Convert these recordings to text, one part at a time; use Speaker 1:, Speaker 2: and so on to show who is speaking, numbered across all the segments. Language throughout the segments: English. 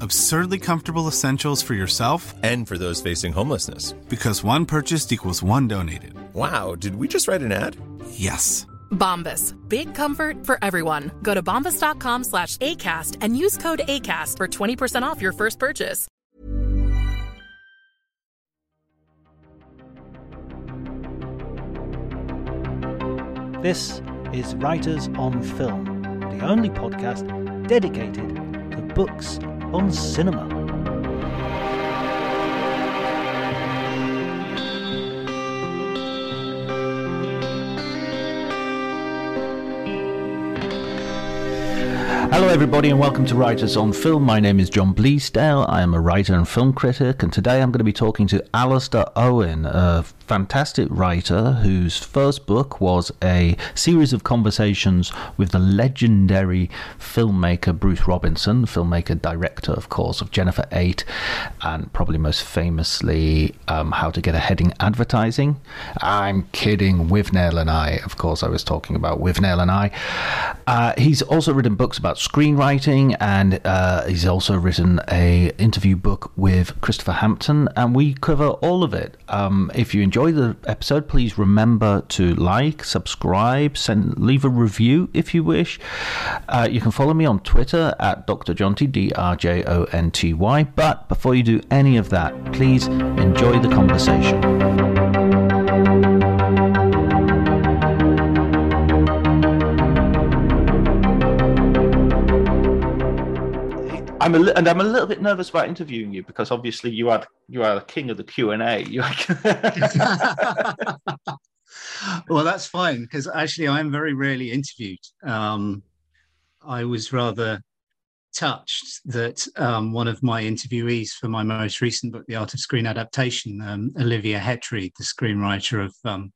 Speaker 1: absurdly comfortable essentials for yourself
Speaker 2: and for those facing homelessness.
Speaker 1: Because one purchased equals one donated.
Speaker 2: Wow, did we just write an ad?
Speaker 1: Yes.
Speaker 3: Bombas. Big comfort for everyone. Go to bombas.com slash ACAST and use code ACAST for 20% off your first purchase.
Speaker 4: This is Writers on Film, the only podcast dedicated to books on cinema. Hello, everybody, and welcome to Writers on Film. My name is John Bleasdale. I am a writer and film critic, and today I'm going to be talking to Alistair Owen, a fantastic writer whose first book was a series of conversations with the legendary filmmaker Bruce Robinson, filmmaker director, of course, of Jennifer 8, and probably most famously, um, How to Get Ahead in Advertising. I'm kidding, Withnail and I. Of course, I was talking about Withnail and I. Uh, he's also written books about screenwriting, and uh, he's also written a interview book with Christopher Hampton, and we cover all of it. Um, if you enjoy enjoy the episode, please remember to like, subscribe, send, leave a review if you wish. Uh, you can follow me on Twitter at Dr. Jonty, D R J O N T Y. But before you do any of that, please enjoy the conversation. I'm a li- and I'm a little bit nervous about interviewing you because obviously you are you are the king of the Q and A.
Speaker 5: well, that's fine because actually I'm very rarely interviewed. Um, I was rather touched that um, one of my interviewees for my most recent book, The Art of Screen Adaptation, um, Olivia Hetreed, the screenwriter of um,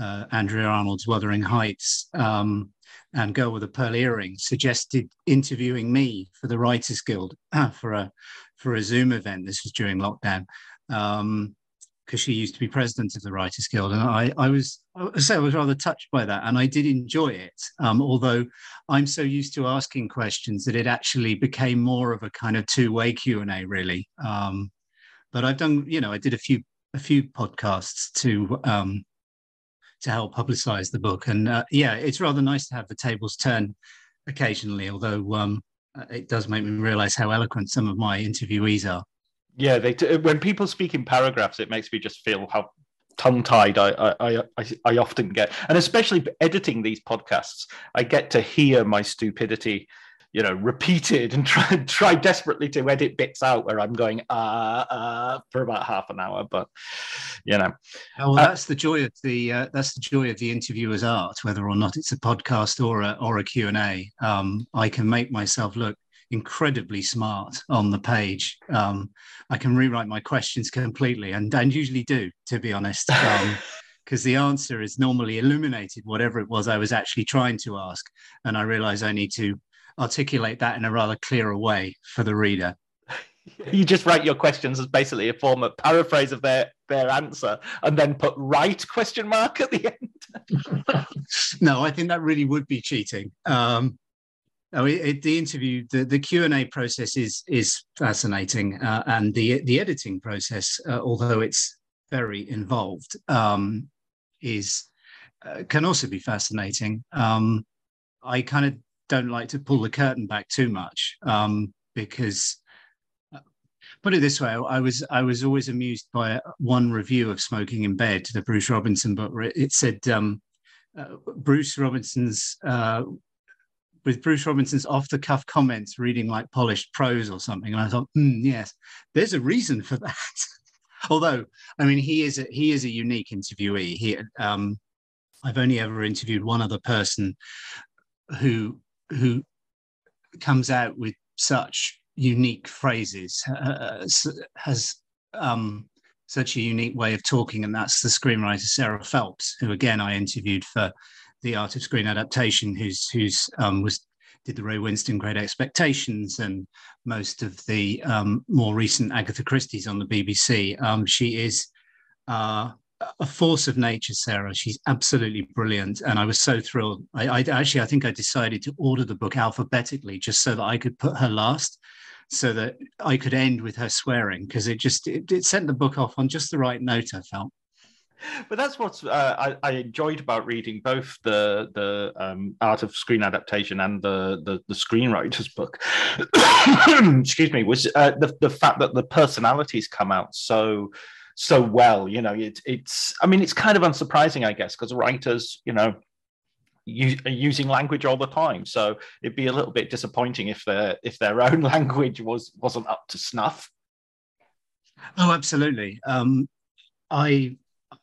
Speaker 5: uh, Andrea Arnold's Wuthering Heights, um, and Girl with a Pearl Earring suggested interviewing me for the Writers Guild for a for a Zoom event. This was during lockdown because um, she used to be president of the Writers Guild, and I, I was I say I was rather touched by that, and I did enjoy it. Um, although I'm so used to asking questions that it actually became more of a kind of two way Q and A, really. Um, but I've done, you know, I did a few a few podcasts to um, to help publicize the book. And uh, yeah, it's rather nice to have the tables turn occasionally, although um, uh, it does make me realize how eloquent some of my interviewees are.
Speaker 4: Yeah, they t- when people speak in paragraphs, it makes me just feel how tongue-tied I, I, I, I often get. And especially editing these podcasts, I get to hear my stupidity you know, repeated and try try desperately to edit bits out where I'm going uh uh for about half an hour. But you know,
Speaker 5: oh, well, uh, that's the joy of the uh, that's the joy of the interviewer's art, whether or not it's a podcast or a or a Q and A. Um, I can make myself look incredibly smart on the page. Um, I can rewrite my questions completely, and and usually do, to be honest, Um, because the answer is normally illuminated whatever it was I was actually trying to ask, and I realise I need to articulate that in a rather clearer way for the reader.
Speaker 4: You just write your questions as basically a form of paraphrase of their their answer, and then put right question mark at the end.
Speaker 5: no, I think that really would be cheating. Um, Oh, it, it, the interview, the, the Q and A process is is fascinating, uh, and the the editing process, uh, although it's very involved, um, is uh, can also be fascinating. Um, I kind of don't like to pull the curtain back too much um, because, put it this way, I was I was always amused by one review of Smoking in Bed, the Bruce Robinson book, it, said. Um, uh, Bruce Robinson's uh, with Bruce Robinson's off the cuff comments, reading like polished prose or something. And I thought, mm, yes, there's a reason for that. Although, I mean, he is a, he is a unique interviewee. He, um, I've only ever interviewed one other person who who comes out with such unique phrases, uh, has um, such a unique way of talking, and that's the screenwriter Sarah Phelps, who again I interviewed for the art of screen adaptation, who's who's um, was did the Ray Winstone Great Expectations and most of the um, more recent Agatha Christie's on the BBC. Um, she is uh, a force of nature, Sarah. She's absolutely brilliant, and I was so thrilled. I, I, actually, I think I decided to order the book alphabetically just so that I could put her last, so that I could end with her swearing because it just it, it sent the book off on just the right note. I felt
Speaker 4: but that's what uh, I, I, enjoyed about reading both the the um, art of screen adaptation and the the, the screenwriter's book. Excuse me, was uh, the the fact that the personalities come out so so well. You know, it, it's I mean, it's kind of unsurprising, I guess, because writers, you know. Are using language all the time, so it'd be a little bit disappointing if their if their own language was wasn't up to snuff.
Speaker 5: Oh, absolutely. Um, I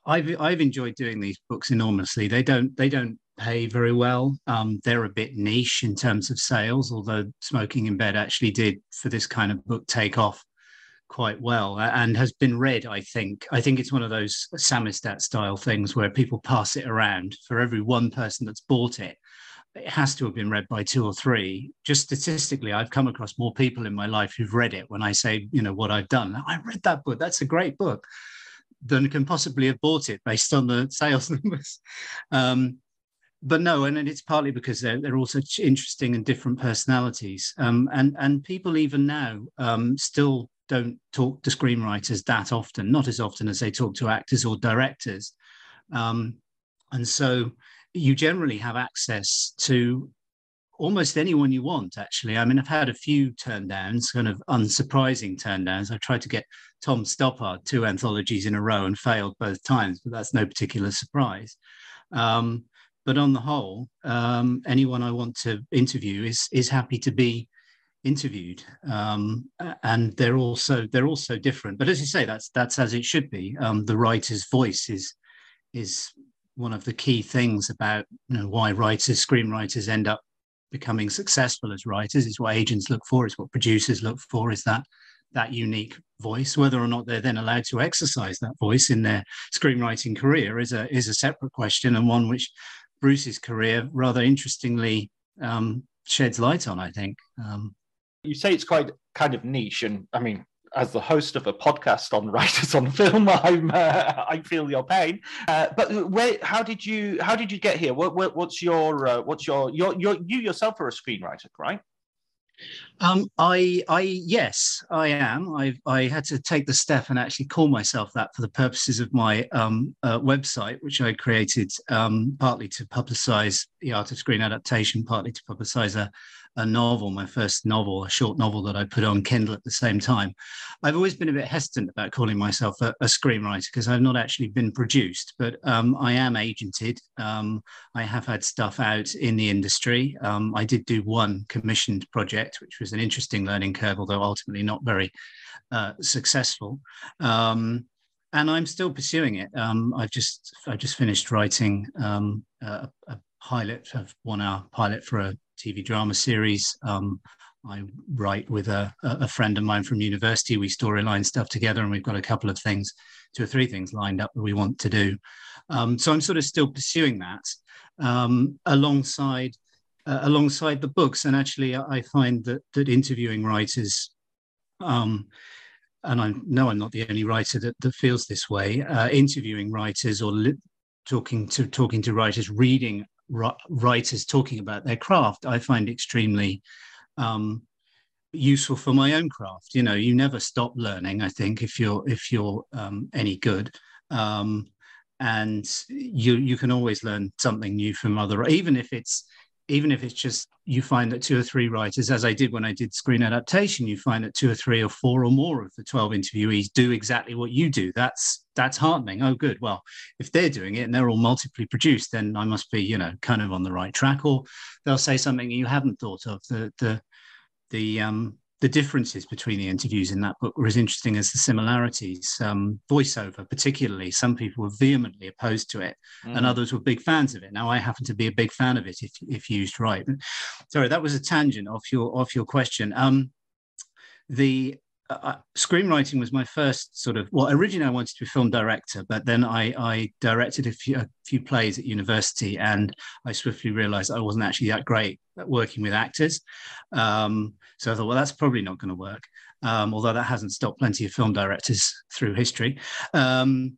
Speaker 5: I've I've enjoyed doing these books enormously. They don't they don't pay very well. Um, they're a bit niche in terms of sales, although Smoking in Bed actually did for this kind of book take off quite well and has been read. I think I think it's one of those Samizdat style things where people pass it around for every one person that's bought it. It has to have been read by two or three. Just statistically, I've come across more people in my life who've read it when I say, you know, what I've done. I read that book. That's a great book than can possibly have bought it based on the sales numbers. Um, but no, and, and it's partly because they're, they're all such interesting and different personalities. Um, and, and people even now um, still don't talk to screenwriters that often, not as often as they talk to actors or directors. Um, and so you generally have access to almost anyone you want, actually. I mean, I've had a few turndowns, kind of unsurprising turndowns. I tried to get Tom Stoppard two anthologies in a row and failed both times, but that's no particular surprise. Um, but on the whole, um, anyone I want to interview is is happy to be interviewed, um, and they're also they're also different. But as you say, that's that's as it should be. Um, the writer's voice is is one of the key things about you know why writers, screenwriters end up becoming successful as writers is what agents look for is what producers look for is that that unique voice whether or not they're then allowed to exercise that voice in their screenwriting career is a is a separate question and one which bruce's career rather interestingly um, sheds light on i think um,
Speaker 4: you say it's quite kind of niche and i mean as the host of a podcast on writers on film, I'm uh, I feel your pain. Uh, but where, how did you how did you get here? What, what, what's your uh, what's your, your your you yourself are a screenwriter, right?
Speaker 5: Um, I, I, yes, I am. I, I had to take the step and actually call myself that for the purposes of my um, uh, website, which I created um, partly to publicize the art of screen adaptation, partly to publicize a, a novel, my first novel, a short novel that I put on Kindle at the same time. I've always been a bit hesitant about calling myself a, a screenwriter because I've not actually been produced, but um, I am agented. Um, I have had stuff out in the industry. Um, I did do one commissioned project, which was an interesting learning curve, although ultimately not very uh, successful um, and I'm still pursuing it. Um, I've just I just finished writing um, a, a, pilot, of one hour pilot for a TV drama series. Um, I write with a, a friend of mine from university. We storyline stuff together, and we've got a couple of things, two or three things lined up that we want to do. Um, so I'm sort of still pursuing that um, alongside uh, alongside the books. And actually, I find that that interviewing writers, um, and I know I'm not the only writer that, that feels this way. Uh, interviewing writers or li- talking to talking to writers, reading writers talking about their craft, I find extremely um, useful for my own craft. You know, you never stop learning. I think if you're if you're um, any good, um, and you you can always learn something new from other, even if it's even if it's just you find that two or three writers, as I did when I did screen adaptation, you find that two or three or four or more of the 12 interviewees do exactly what you do. That's that's heartening. Oh, good. Well, if they're doing it and they're all multiply produced, then I must be, you know, kind of on the right track. Or they'll say something you haven't thought of. The the the um the differences between the interviews in that book were as interesting as the similarities. Um, voiceover, particularly, some people were vehemently opposed to it, mm. and others were big fans of it. Now, I happen to be a big fan of it if, if used right. Sorry, that was a tangent off your off your question. Um, the uh, screenwriting was my first sort of well originally i wanted to be film director but then i i directed a few, a few plays at university and i swiftly realized i wasn't actually that great at working with actors. Um, so i thought well that's probably not going to work. Um, although that hasn't stopped plenty of film directors through history. Um,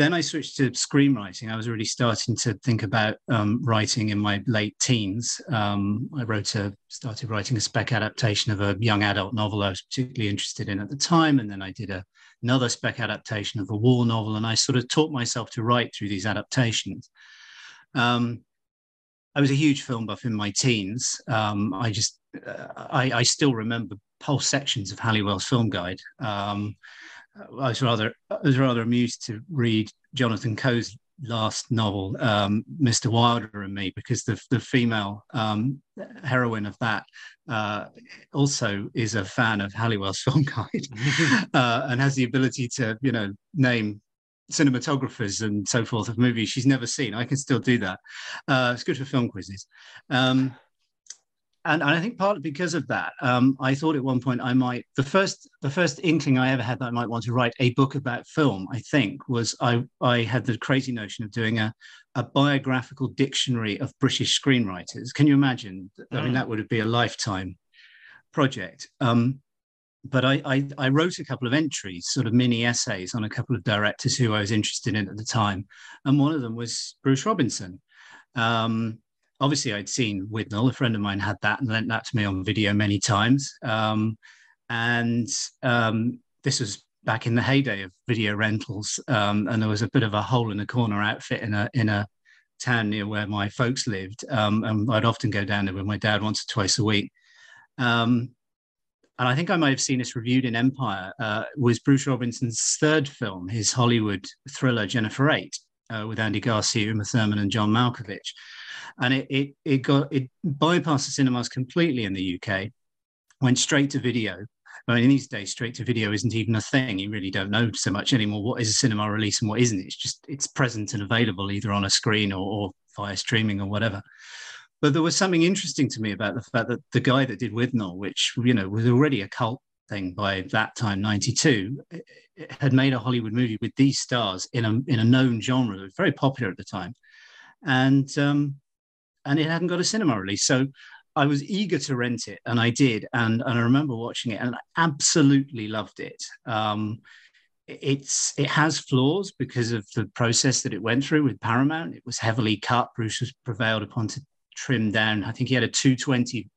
Speaker 5: then I switched to screenwriting. I was already starting to think about um, writing in my late teens. Um, I wrote a started writing a spec adaptation of a young adult novel I was particularly interested in at the time, and then I did a, another spec adaptation of a war novel, and I sort of taught myself to write through these adaptations. Um, I was a huge film buff in my teens. Um, I just uh, I, I, still remember whole sections of Halliwell's Film Guide. Um, I was rather I was rather amused to read Jonathan Coe's last novel, um, Mr. Wilder and Me, because the the female um, heroine of that uh, also is a fan of Halliwell's Film Guide uh, and has the ability to you know name cinematographers and so forth of movies she's never seen. I can still do that. Uh, it's good for film quizzes. Um, and, and I think partly because of that, um, I thought at one point I might the first the first inkling I ever had that I might want to write a book about film. I think was I I had the crazy notion of doing a a biographical dictionary of British screenwriters. Can you imagine? Mm. I mean, mm. that would be a lifetime project. Um, but I, I, I wrote a couple of entries, sort of mini essays on a couple of directors who I was interested in at the time, and one of them was Bruce Robinson. Um, obviously I'd seen Withnail. A friend of mine had that and lent that to me on video many times. Um, and um, this was back in the heyday of video rentals, um, and there was a bit of a hole in the corner outfit in a in a town near where my folks lived, um, and I'd often go down there with my dad once or twice a week. Um, and I think I might have seen this reviewed in Empire. Uh, was Bruce Robinson's third film, his Hollywood thriller Jennifer Eight, uh, with Andy Garcia, Uma Thurman, and John Malkovich and it it, it got it bypassed the cinemas completely in the UK, went straight to video. I mean, in these days, straight to video isn't even a thing. You really don't know so much anymore. What is a cinema release and what isn't? It's just it's present and available either on a screen or, or via streaming or whatever. But there was something interesting to me about the fact that the guy that did Withnail, which you know was already a cult thing by that time, '92, had made a Hollywood movie with these stars in a in a known genre, that was very popular at the time, and um, and it hadn't got a cinema release. So I was eager to rent it, and I did. And, and I remember watching it, and I absolutely loved it. Um, it's it has flaws because of the process that it went through with Paramount. It was heavily cut. Bruce was prevailed upon to trim down. I think he had a 220,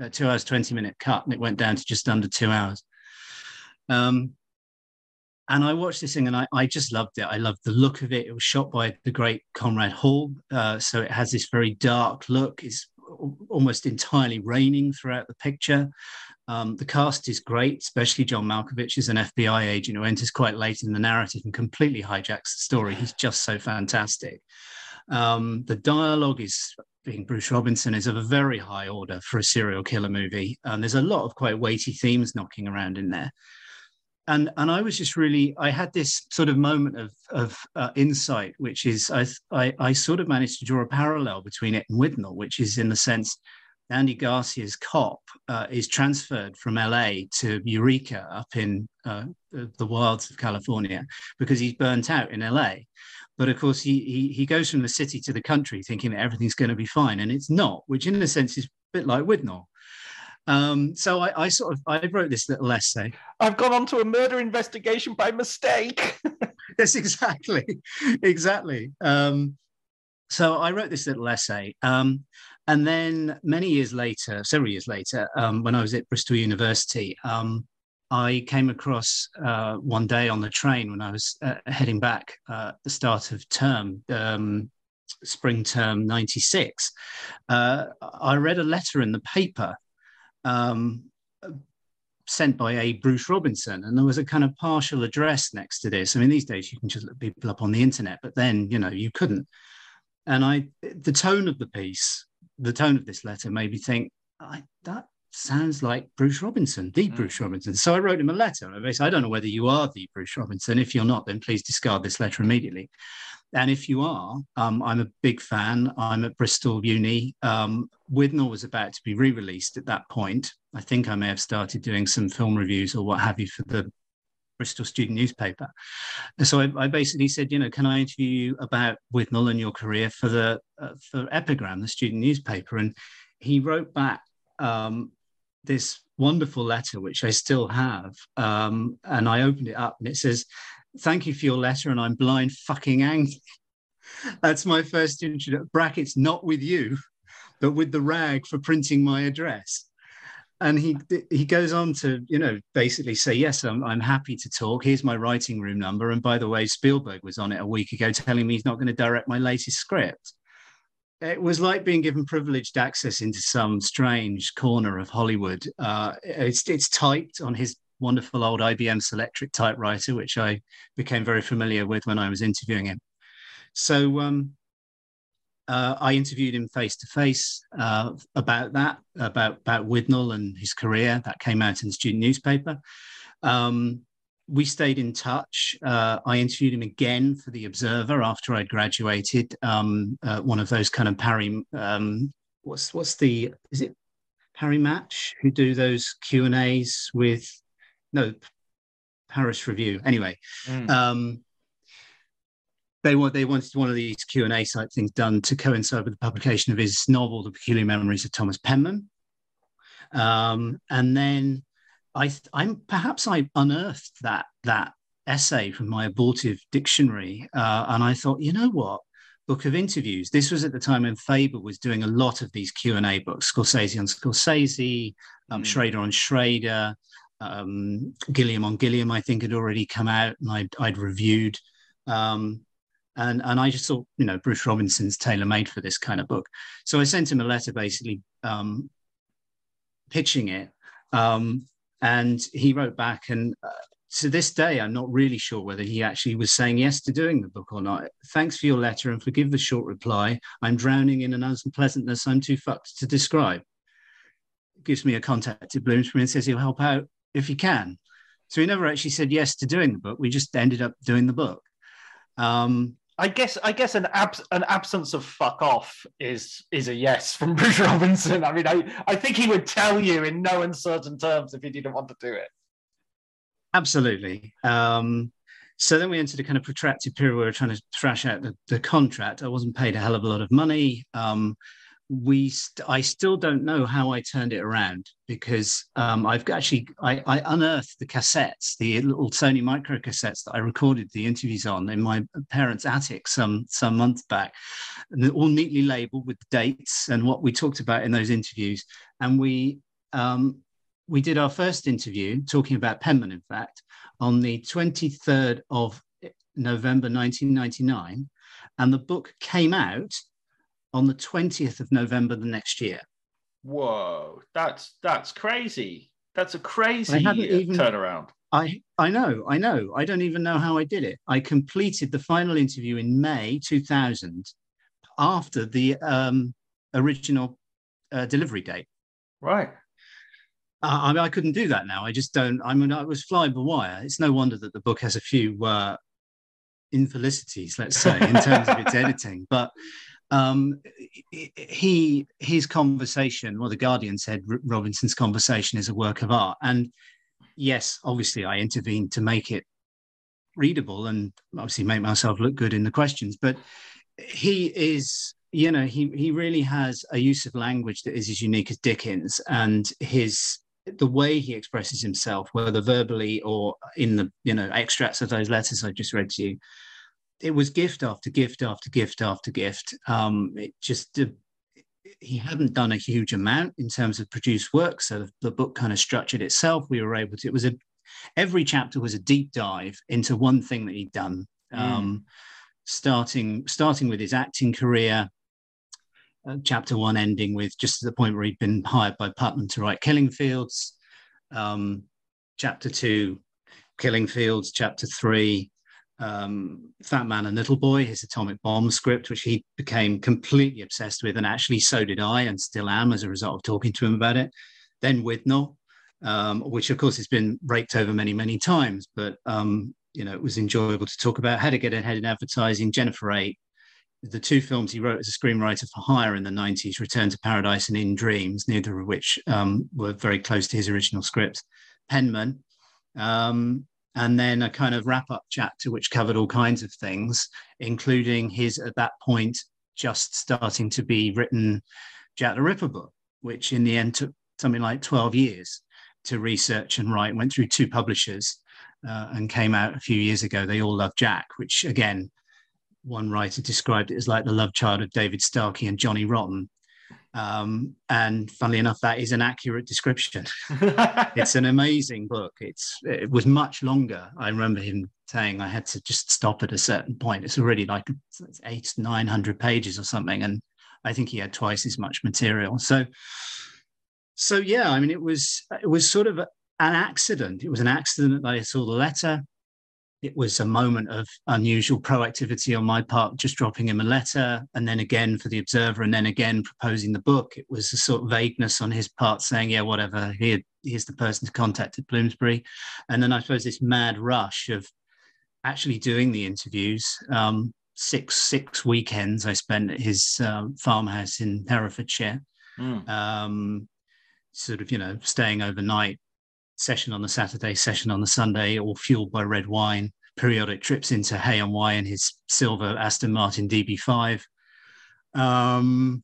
Speaker 5: uh, two hours, 20 minute cut, and it went down to just under two hours. Um, and I watched this thing and I, I just loved it. I loved the look of it. It was shot by the great Conrad Hall. Uh, so it has this very dark look. It's almost entirely raining throughout the picture. Um, the cast is great, especially John Malkovich is an FBI agent who enters quite late in the narrative and completely hijacks the story. He's just so fantastic. Um, the dialogue is being Bruce Robinson is of a very high order for a serial killer movie. And there's a lot of quite weighty themes knocking around in there and and I was just really I had this sort of moment of of uh, insight, which is I, I, I sort of managed to draw a parallel between it and Withnail, which is in the sense Andy Garcia's cop uh, is transferred from LA to Eureka up in uh, the wilds of California because he's burnt out in LA. But of course, he, he, he goes from the city to the country thinking that everything's going to be fine, and it's not, which in a sense is a bit like Withnail. Um, so I, I, sort of I wrote this little essay.
Speaker 6: I've gone on to a murder investigation by mistake.
Speaker 5: yes, exactly, exactly. Um, so I wrote this little essay, um, and then many years later, several years later, um, when I was at Bristol University, um, I came across uh, one day on the train when I was uh, heading back uh, at the start of term, um, spring term '96. Uh, I read a letter in the paper um, sent by a Bruce Robinson, and there was a kind of partial address next to this. I mean, these days you can just look people up on the internet, but then you know you couldn't. And I, the tone of the piece, the tone of this letter made me think, I, that sounds like Bruce Robinson, the mm. Bruce Robinson. So I wrote him a letter. I said, I don't know whether you are the Bruce Robinson. If you're not, then please discard this letter immediately. And if you are, um, I'm a big fan. I'm at Bristol Uni. Um, Withnail was about to be re released at that point. I think I may have started doing some film reviews or what have you for the Bristol student newspaper. So I, I basically said, you know, can I interview you about Withnail and your career for the uh, for Epigram, the student newspaper? And he wrote back um, this wonderful letter, which I still have. Um, and I opened it up and it says, Thank you for your letter, and I'm blind fucking angry. That's my first introduction. Brackets, not with you, but with the rag for printing my address. And he he goes on to, you know, basically say, yes, I'm, I'm happy to talk. Here's my writing room number. And by the way, Spielberg was on it a week ago telling me he's not going to direct my latest script it was like being given privileged access into some strange corner of Hollywood. Uh, it's it's typed on his wonderful old IBM Selectric typewriter, which I became very familiar with when I was interviewing him. So um, uh, I interviewed him face to face about that, about about Withnail and his career. That came out in the student newspaper. Um, we stayed in touch. Uh, I interviewed him again for the Observer after I'd graduated. Um, uh, one of those kind of Parry. Um, what's what's the is it Parry Match who do those Q and A's with no Paris Review. Anyway, mm. um, they want they wanted one of these Q and A type things done to coincide with the publication of his novel, The Peculiar Memories of Thomas Penman. Um, and then I, I'm perhaps I unearthed that that essay from my abortive dictionary, uh, and I thought, you know what, book of interviews. This was at the time when Faber was doing a lot of these Q and A books, Scorsese on Scorsese, um, mm. Schrader on Schrader, um, Gilliam on Gilliam. I think had already come out, and I'd, I'd reviewed. Um, and, and I just thought, you know, Bruce Robinson's tailor made for this kind of book. So I sent him a letter basically um, pitching it. Um, and he wrote back, and uh, to this day, I'm not really sure whether he actually was saying yes to doing the book or not. Thanks for your letter and forgive the short reply. I'm drowning in an unpleasantness I'm too fucked to describe. Gives me a contact at Bloomsbury and says he'll help out if he can. So he never actually said yes to doing the book. We just ended up doing the book. Um,
Speaker 6: I guess I guess an abs- an absence of fuck off is is a yes from Bruce Robinson. I mean, I, I think he would tell you in no uncertain terms if he didn't want to do it.
Speaker 5: Absolutely. Um, so then we entered a kind of protracted period where we were trying to thrash out the, the contract. I wasn't paid a hell of a lot of money. Um, we st- I still don't know how I turned it around because um, I've actually I, I, unearthed the cassettes, the little Sony micro cassettes that I recorded the interviews on in my parents' attic some some months back, and they're all neatly labeled with dates and what we talked about in those interviews. And we um, we did our first interview talking about Penman, in fact, on the 23rd of November 1999, and the book came out on the 20th of November the next year.
Speaker 6: Whoa, that's that's crazy. That's a crazy even, turnaround.
Speaker 5: I I know, I know. I don't even know how I did it. I completed the final interview in May 2000 after the um, original uh, delivery date.
Speaker 6: Right.
Speaker 5: Uh, I mean, I couldn't do that now. I just don't. I mean, I was flying by wire. It's no wonder that the book has a few uh, infelicities, let's say, in terms of its editing. But um, he his conversation, well, the Guardian said Robinson's conversation is a work of art, and yes, obviously, I intervened to make it readable and obviously make myself look good in the questions, but he is you know he he really has a use of language that is as unique as Dickens. And his the way he expresses himself whether verbally or in the you know extracts of those letters I just read to you it was gift after gift after gift after gift um it just uh, he hadn't done a huge amount in terms of produced work so the, the book kind of structured itself we were able to it was a every chapter was a deep dive into one thing that he'd done mm. um starting starting with his acting career uh, chapter one ending with just at the point where he'd been hired by Puttnam to write Killing Fields. Um, chapter two, Killing Fields. Chapter three, um, Fat Man and Little Boy, his atomic bomb script, which he became completely obsessed with, and actually so did I, and still am as a result of talking to him about it. Then Withnail, um, which of course has been raked over many, many times, but um, you know it was enjoyable to talk about. How to get ahead in advertising, Jennifer Eight, the two films he wrote as a screenwriter for hire in the 90s, Return to Paradise and In Dreams, neither of which um, were very close to his original script. Penman, um, and then a kind of wrap up chapter which covered all kinds of things, including his, at that point, just starting to be written Jack the Ripper book, which in the end took something like 12 years to research and write, went through two publishers. Uh, and came out a few years ago. They all love Jack, which again one writer described it as like the love child of David Starkey and Johnny Rotten. Um, and funnily enough, that is an accurate description. it's an amazing book. It's it was much longer. I remember him saying I had to just stop at a certain point. It's already like it's eight, nine hundred pages or something, and I think he had twice as much material. So, so yeah, I mean, it was it was sort of an accident. It was an accident that I saw the letter it was a moment of unusual proactivity on my part, just dropping him a letter, and then again for the Observer, and then again proposing the book. It was a sort of vagueness on his part, saying, "Yeah, whatever. Here, here's the person to contact at Bloomsbury," and then I suppose this mad rush of actually doing the interviews. Um, six six weekends I spent at his um, farmhouse in Herefordshire, mm. um, sort of you know staying overnight, session on the Saturday, session on the Sunday, all fueled by red wine, periodic trips into Hay-on-Wye in his silver Aston Martin DB5. Um,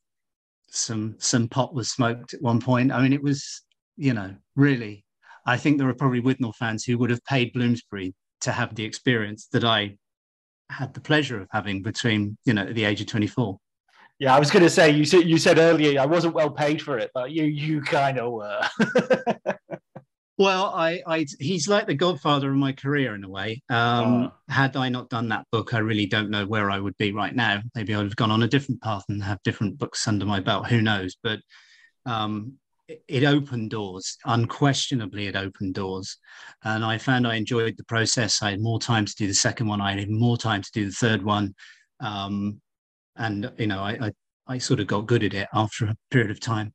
Speaker 5: some some pot was smoked at one point. I mean, it was, you know, really, I think there are probably Withnail fans who would have paid Bloomsbury to have the experience that I had the pleasure of having between, you know, the age of 24.
Speaker 6: Yeah, I was going to say you said you said earlier I wasn't well paid for it, but you you kind of were.
Speaker 5: Well, I, I, he's like the godfather of my career in a way. Um, oh. Had I not done that book, I really don't know where I would be right now. Maybe I would have gone on a different path and have different books under my belt. Who knows? But um, it, it, opened doors. Unquestionably, it opened doors, and I found I enjoyed the process. I had more time to do the second one. I had more time to do the third one, um, and you know, I, I, I sort of got good at it after a period of time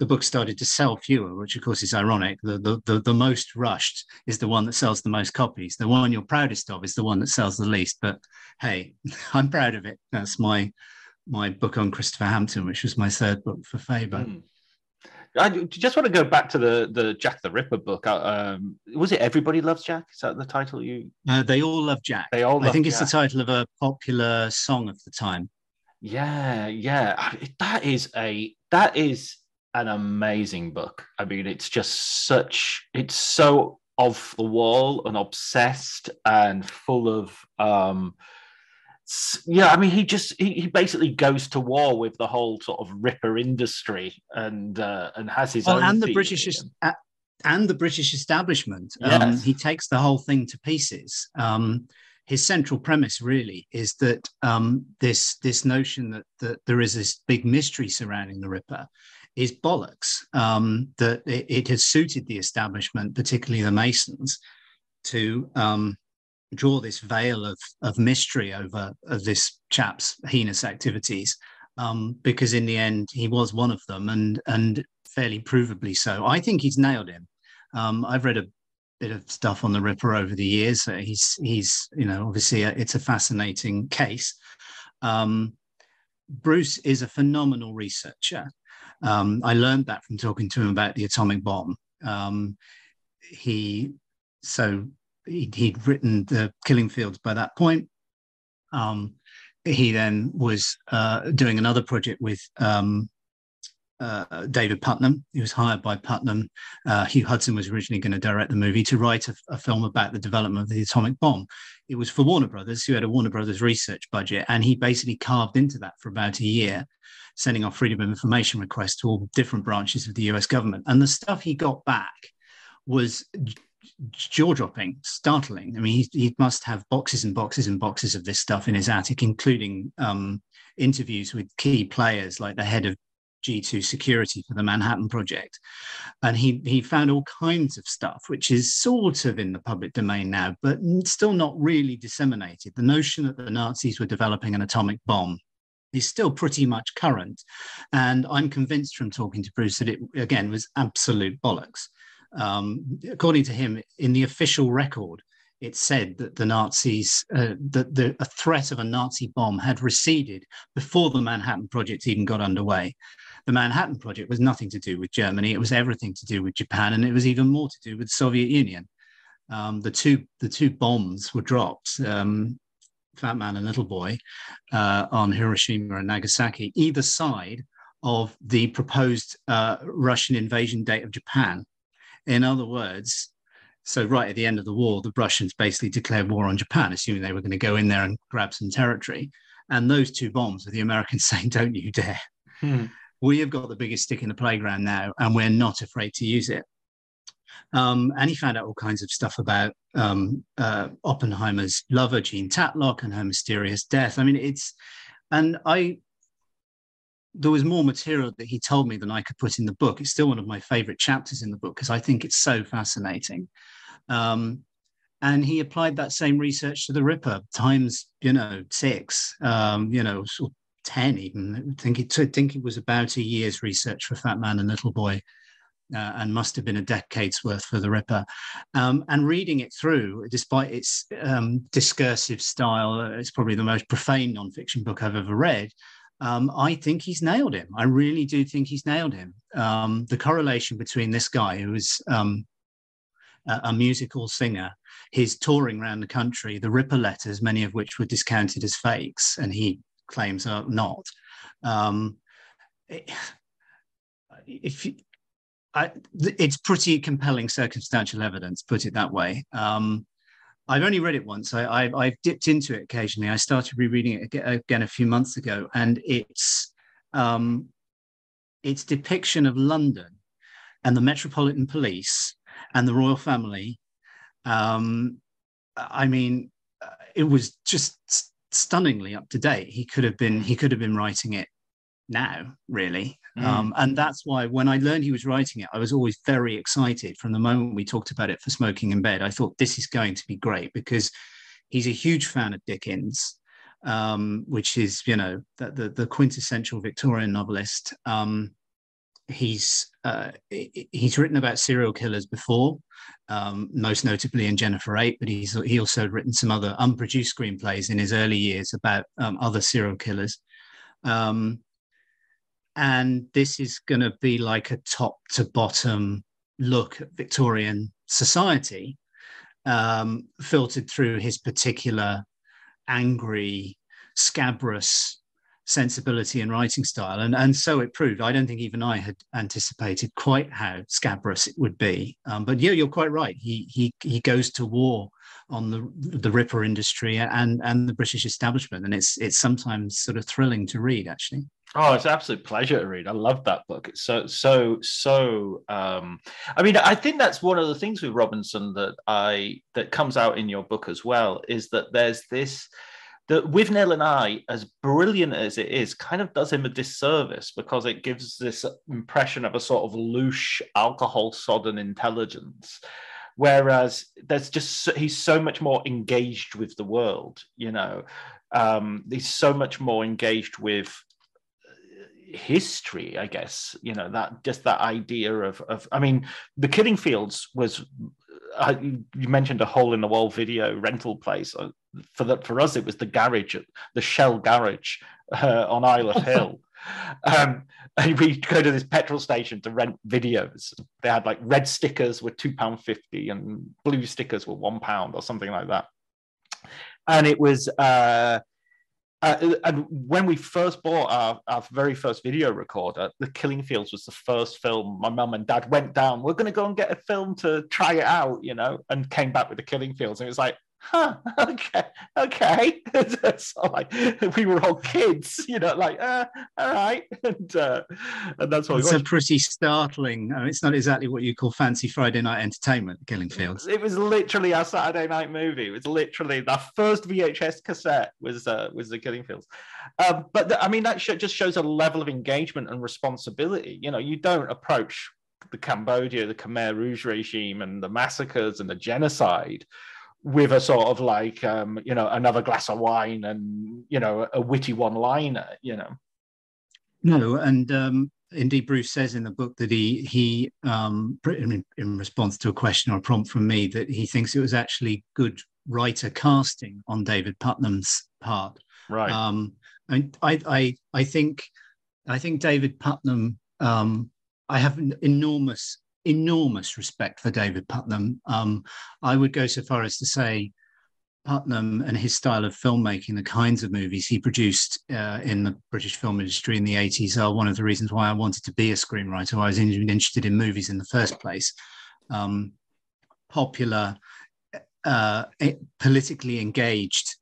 Speaker 5: the book started to sell fewer, which of course is ironic. The, the, the, the, most rushed is the one that sells the most copies. The one you're proudest of is the one that sells the least. But hey, I'm proud of it. That's my my book on Christopher Hampton, which was my third book for Faber. Mm.
Speaker 6: I just want to go back to the the Jack the Ripper book. Uh, um, was it Everybody Loves Jack? Is that the title you?
Speaker 5: Uh, they all love Jack.
Speaker 6: They all.
Speaker 5: I think
Speaker 6: Jack.
Speaker 5: it's the title of a popular song of the time.
Speaker 6: Yeah, yeah. That is a that is an amazing book. I mean, it's just such, it's so off the wall and obsessed and full of, um, yeah, I mean, he just he, he basically goes to war with the whole sort of Ripper industry and uh, and has his well, own
Speaker 5: and the British uh, and the British establishment. Um, yes. Um, he takes the whole thing to pieces. Um, his central premise really is that um, this this notion that that there is this big mystery surrounding the Ripper is bollocks. Um, that it, it, has suited the establishment, particularly the Masons, to um, draw this veil of, of mystery over of this chap's heinous activities, um, because in the end he was one of them, and and fairly provably so. I think he's nailed him. Um, I've read a bit of stuff on the Ripper over the years. he's he's you know obviously a, it's a fascinating case. Um, Bruce is a phenomenal researcher. Um, I learned that from talking to him about the atomic bomb. Um, he so he, he'd written the Killing Fields by that point. Um, he then was uh, doing another project with um, uh, David Puttnam. He was hired by Puttnam. Uh, Hugh Hudson was originally going to direct the movie to write a, a, film about the development of the atomic bomb. It was for Warner Brothers, who had a Warner Brothers research budget, and he basically carved into that for about a year, sending off freedom of information requests to all different branches of the US government. And the stuff he got back was jaw dropping, startling. I mean, he, he, must have boxes and boxes and boxes of this stuff in his attic, including um, interviews with key players like the head of G2 security for the Manhattan Project. And he, he found all kinds of stuff, which is sort of in the public domain now, but still not really disseminated. The notion that the Nazis were developing an atomic bomb is still pretty much current. And I'm convinced from talking to Bruce that it, again, was absolute bollocks. Um, according to him, in the official record, it said that the Nazis, uh, that the a threat of a Nazi bomb had receded before the Manhattan Project even got underway. The Manhattan Project was nothing to do with Germany; it was everything to do with Japan, and it was even more to do with the Soviet Union. Um, the two the two bombs were dropped. Um, Fat Man and Little Boy uh, on Hiroshima and Nagasaki, either side of the proposed uh, Russian invasion date of Japan. In other words, so right at the end of the war, the Russians basically declared war on Japan, assuming they were going to go in there and grab some territory. And those two bombs were the Americans saying, "Don't you dare." Hmm. We have got the biggest stick in the playground now, and we're not afraid to use it. Um, and he found out all kinds of stuff about um, uh, Oppenheimer's lover, Jean Tatlock, and her mysterious death. I mean, it's, and I, there was more material that he told me than I could put in the book. It's still one of my favorite chapters in the book because I think it's so fascinating. Um, and he applied that same research to the Ripper times, you know, six, um, you know, 10 even. I think it, I think it was about a year's research for Fat Man and Little Boy. Uh, and must have been a decade's worth for the Ripper. Um, and reading it through, despite its um, discursive style, it's probably the most profane nonfiction book I've ever read um, I think he's nailed him. I really do think he's nailed him. Um, the correlation between this guy, who is um, a, a, musical singer, his touring around the country, the Ripper letters, many of which were discounted as fakes, and he claims are not. Um, if I, it's pretty compelling circumstantial evidence, put it that way. Um, I've only read it once. I, have dipped into it occasionally. I started rereading it again a few months ago, and it's um, its depiction of London and the Metropolitan Police and the royal family. Um, I mean, it was just stunningly up to date. He could have been he could have been writing it now, really. Mm. Um, and that's why when I learned he was writing it, I was always very excited from the moment we talked about it for Smoking in Bed. I thought this is going to be great because he's a huge fan of Dickens, um, which is, you know, the, the, the quintessential Victorian novelist. Um, he's uh, he's written about serial killers before, um, most notably in Jennifer Eight, but he's he also written some other unproduced screenplays in his early years about um, other serial killers. Um, and this is going to be like a top to bottom look at Victorian society, um, filtered through his particular angry, scabrous sensibility and writing style. And, and so it proved. I don't think even I had anticipated quite how scabrous it would be. Um, but yeah, you're quite right. He, he, he goes to war on the, the Ripper industry and, and the British establishment. And it's, it's sometimes sort of thrilling to read, actually.
Speaker 6: Oh, it's an absolute pleasure to read. I love that book. It's so so so. Um, I mean, I think that's one of the things with Robinson that I that comes out in your book as well is that there's this that Withnail and I, as brilliant as it is, kind of does him a disservice because it gives this impression of a sort of louche, alcohol sodden intelligence. Whereas there's just he's so much more engaged with the world, you know. Um, he's so much more engaged with history i guess you know that just that idea of of i mean the killing fields was uh, you mentioned a hole in the wall video rental place uh, for that for us it was the garage the shell garage
Speaker 4: uh, on Isle of Hill. Um, and we go to this petrol station to rent videos. They had like red stickers were two pound fifty, and blue stickers were one pound or something like that. And it was, uh, uh, and when we first bought our, our very first video recorder, The Killing Fields was the first film my mum and dad went down. We're going to go and get a film to try it out, you know, and came back with The Killing Fields. And it was like, huh, okay, okay. so like we were all kids, you know, like, uh, all right. And, uh, and that's what
Speaker 5: it's a pretty startling. I mean, it's not exactly what you call fancy Friday night entertainment, Killing Fields.
Speaker 4: It was literally our Saturday night movie. It was literally the first VHS cassette was uh, was the Killing Fields. Um, but the, I mean, that sh- just shows a level of engagement and responsibility. You know, you don't approach the Cambodia, the Khmer Rouge regime, and the massacres and the genocide with a sort of like um, you know another glass of wine and you know a witty one liner you know?
Speaker 5: No and um, indeed bruce says in the book that he he um, in, in response to a question or a prompt from me that he thinks it was actually good writer casting on david puttnam's part.
Speaker 4: Right.
Speaker 5: Um, I, I i think i think david puttnam um, i have an enormous enormous respect for David Puttnam. Um, I would go so far as to say Puttnam and his style of filmmaking, the kinds of movies he produced uh, in the British film industry in the 80s, are one of the reasons why I wanted to be a screenwriter. I was interested in movies in the first place. Um, popular, uh, politically engaged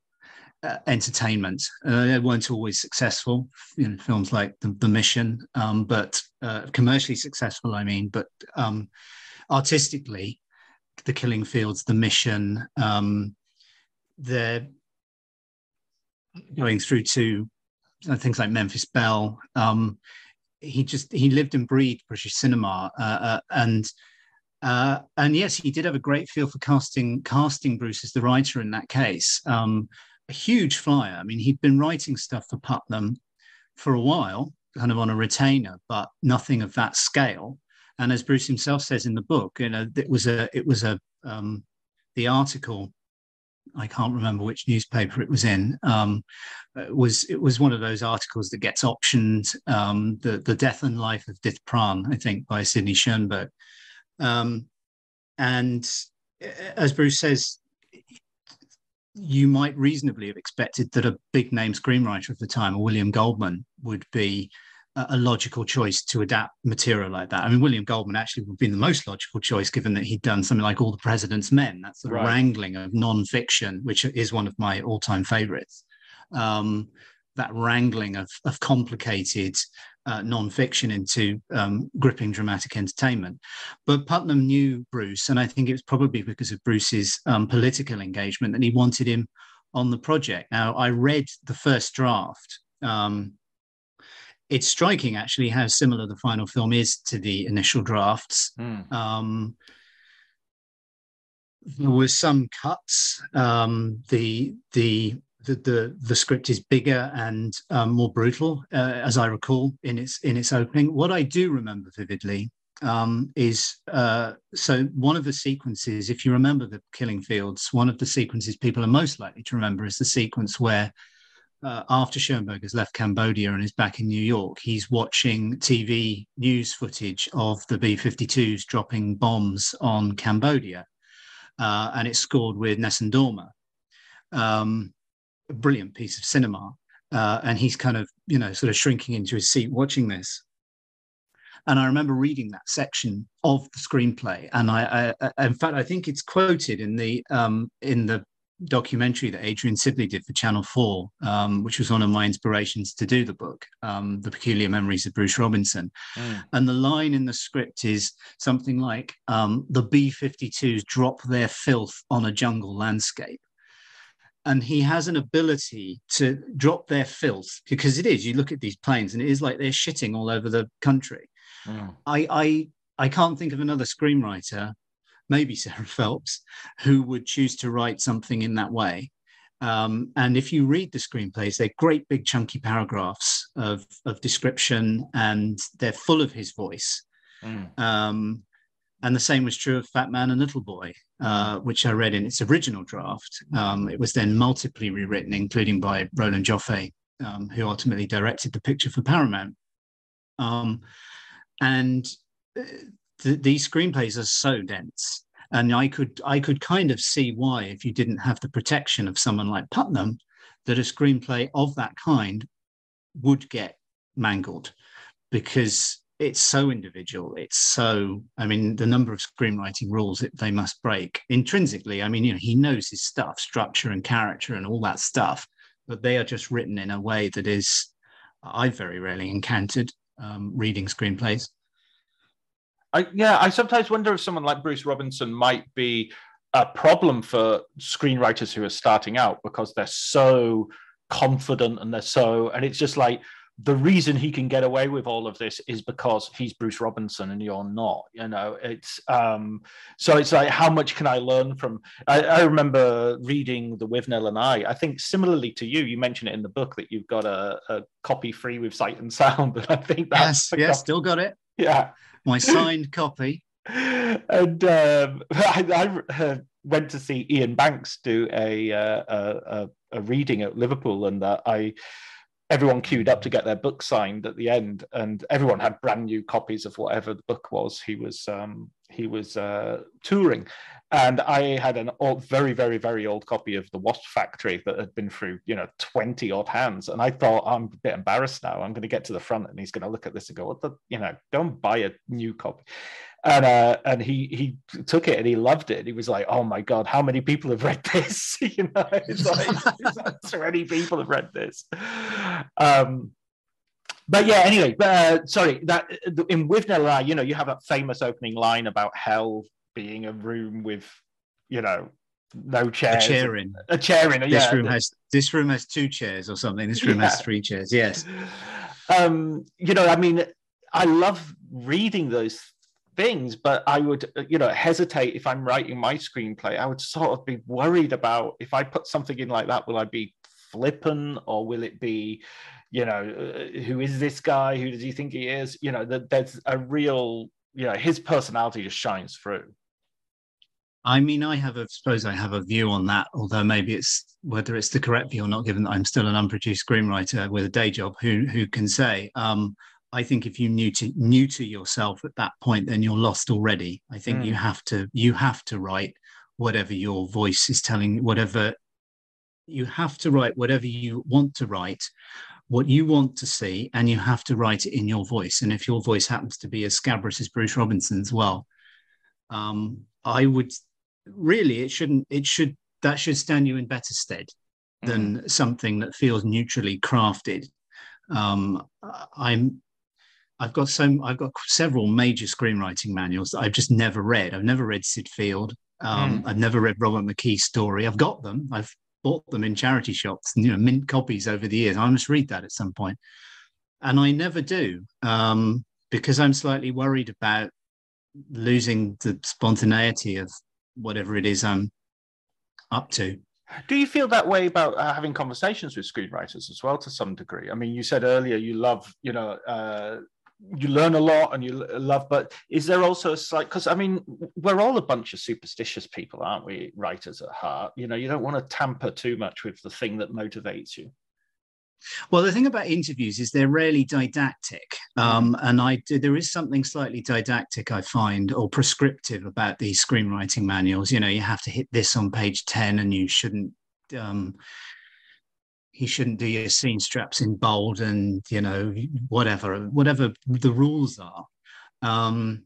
Speaker 5: uh, entertainment. Uh, they weren't always successful. Know, films like The, the Mission, um, but uh, commercially successful. I mean, but um, artistically, The Killing Fields, The Mission, um, they're going through to uh, things like Memphis Belle. Um, he just he lived and breathed British cinema, uh, uh, and. Uh, and yes, he did have a great feel for casting casting Bruce as the writer in that case. Um, a huge flyer. I mean, he'd been writing stuff for Puttnam for a while, kind of on a retainer, but nothing of that scale. And as Bruce himself says in the book, you know, it was a, it was a, um, the article, I can't remember which newspaper it was in, um, it was it was one of those articles that gets optioned, um, the the death and life of Dith Pran, I think, by Sydney Schanberg. Um, and as Bruce says, you might reasonably have expected that a big name screenwriter of the time, William Goldman, would be a logical choice to adapt material like that. I mean, William Goldman actually would have been the most logical choice, given that he'd done something like All the President's Men. That's the right. wrangling of non-fiction, which is one of my all-time favorites. Um, that wrangling of, of complicated uh, non-fiction into um, gripping dramatic entertainment. But Putnam knew Bruce, and I think it was probably because of Bruce's um, political engagement that he wanted him on the project. Now, I read the first draft. Um, it's striking, actually, how similar the final film is to the initial drafts. Mm. there were some cuts. Um, the the the, the, the script is bigger and um, more brutal, uh, as I recall in its in its opening. What I do remember vividly um, is uh, so one of the sequences. If you remember the Killing Fields, one of the sequences people are most likely to remember is the sequence where. Uh, after Schanberg has left Cambodia and is back in New York, he's watching TV news footage of the B 52s dropping bombs on Cambodia. Uh, and it's scored with Nessun Dorma. Um, a brilliant piece of cinema. Uh, and he's kind of, you know, sort of shrinking into his seat watching this. And I remember reading that section of the screenplay, and I, I in fact, I think it's quoted in the um, in the documentary that Adrian Sibley did for Channel Four, um, which was one of my inspirations to do the book, um, "The Peculiar Memories of Bruce Robinson." Mm. And the line in the script is something like, um, "The B-52s drop their filth on a jungle landscape." And he has an ability to drop their filth because it is you look at these planes and it is like they're shitting all over the country mm. I, I i can't think of another screenwriter maybe sarah phelps who would choose to write something in that way um, and if you read the screenplays they're great big chunky paragraphs of, of description and they're full of his voice mm. um, and the same was true of Fat Man and Little Boy, uh, which I read in its original draft. Um, it was then multiply rewritten, including by Roland Joffe um, who ultimately directed the picture for Paramount. Um, and uh, th- these screenplays are so dense, and I could I could kind of see why, if you didn't have the protection of someone like Puttnam, that a screenplay of that kind would get mangled because it's so individual. It's so, I mean, the number of screenwriting rules that they must break intrinsically. I mean, you know, he knows his stuff, structure and character and all that stuff, but they are just written in a way that is, I've very rarely encountered um, reading screenplays.
Speaker 4: I, yeah, I sometimes wonder if someone like Bruce Robinson might be a problem for screenwriters who are starting out because they're so confident and they're so, and it's just like, the reason he can get away with all of this is because he's Bruce Robinson and you're not. You know, it's um, so it's like how much can I learn from? I, I, remember reading the Withnail and I. I think similarly to you, you mentioned it in the book that you've got a, a copy free with Sight and Sound, but I think that's
Speaker 5: yes, yes, still got it.
Speaker 4: Yeah,
Speaker 5: my signed copy.
Speaker 4: And um, I, I uh, went to see Iain Banks do a uh, a, a, reading at Liverpool, and uh, I everyone queued up to get their book signed at the end, and everyone had brand new copies of whatever the book was he was um, he was uh, touring. And I had an old, very, very, very old copy of The Wasp Factory that had been through, you know, 20 odd hands. And I thought, I'm a bit embarrassed now. I'm going to get to the front and he's going to look at this and go, what the, you know, don't buy a new copy and uh, and he he took it and he loved it. He was like, "Oh my god, how many people have read this?" you know, it's like, so many people have read this. Um, but yeah, anyway, uh, sorry. That in Withnail I, you know, you have that famous opening line about hell being a room with, you know, no chairs.
Speaker 5: A chair in.
Speaker 4: A chair in.
Speaker 5: This
Speaker 4: yeah.
Speaker 5: room has this room has two chairs or something. This room yeah. has three chairs. Yes.
Speaker 4: Um, you know, I mean, I love reading those things, but I would, uh, you know, hesitate if I'm writing my screenplay. I would sort of be worried about if I put something in like that, will I be flippant or will it be, you know, uh, who is this guy? Who does he think he is? You know, that there's a real, you know, his personality just shines through.
Speaker 5: I mean, I have a suppose I have a view on that, although maybe it's whether it's the correct view or not, given that I'm still an unproduced screenwriter with a day job. Who who can say? Um, I think if you new to new to yourself at that point, then you're lost already. I think mm. you have to you have to write whatever your voice is telling, whatever you have to write whatever you want to write, what you want to see, and you have to write it in your voice. And if your voice happens to be as scabrous as Bruce Robinson's, well, um, I would really it shouldn't it should that should stand you in better stead than mm. something that feels neutrally crafted. Um, I'm I've got so I've got several major screenwriting manuals that I've just never read. I've never read Syd Field. Um, mm. I've never read Robert McKee's story. I've got them. I've bought them in charity shops, you know, mint copies over the years. I must read that at some point. point, and I never do um, because I'm slightly worried about losing the spontaneity of whatever it is I'm up to.
Speaker 4: Do you feel that way about uh, having conversations with screenwriters as well, to some degree? I mean, you said earlier you love, you know, uh, you learn a lot and you love but is there also a slight because i mean we're all a bunch of superstitious people aren't we writers at heart? You know you don't want to tamper too much with the thing that motivates you.
Speaker 5: Well, the thing about interviews is they're rarely didactic, um, and I there is something slightly didactic I find or prescriptive about these screenwriting manuals. You know, you have to hit this on page ten, and you shouldn't um, he shouldn't do your scene straps in bold and you know whatever whatever the rules are. Um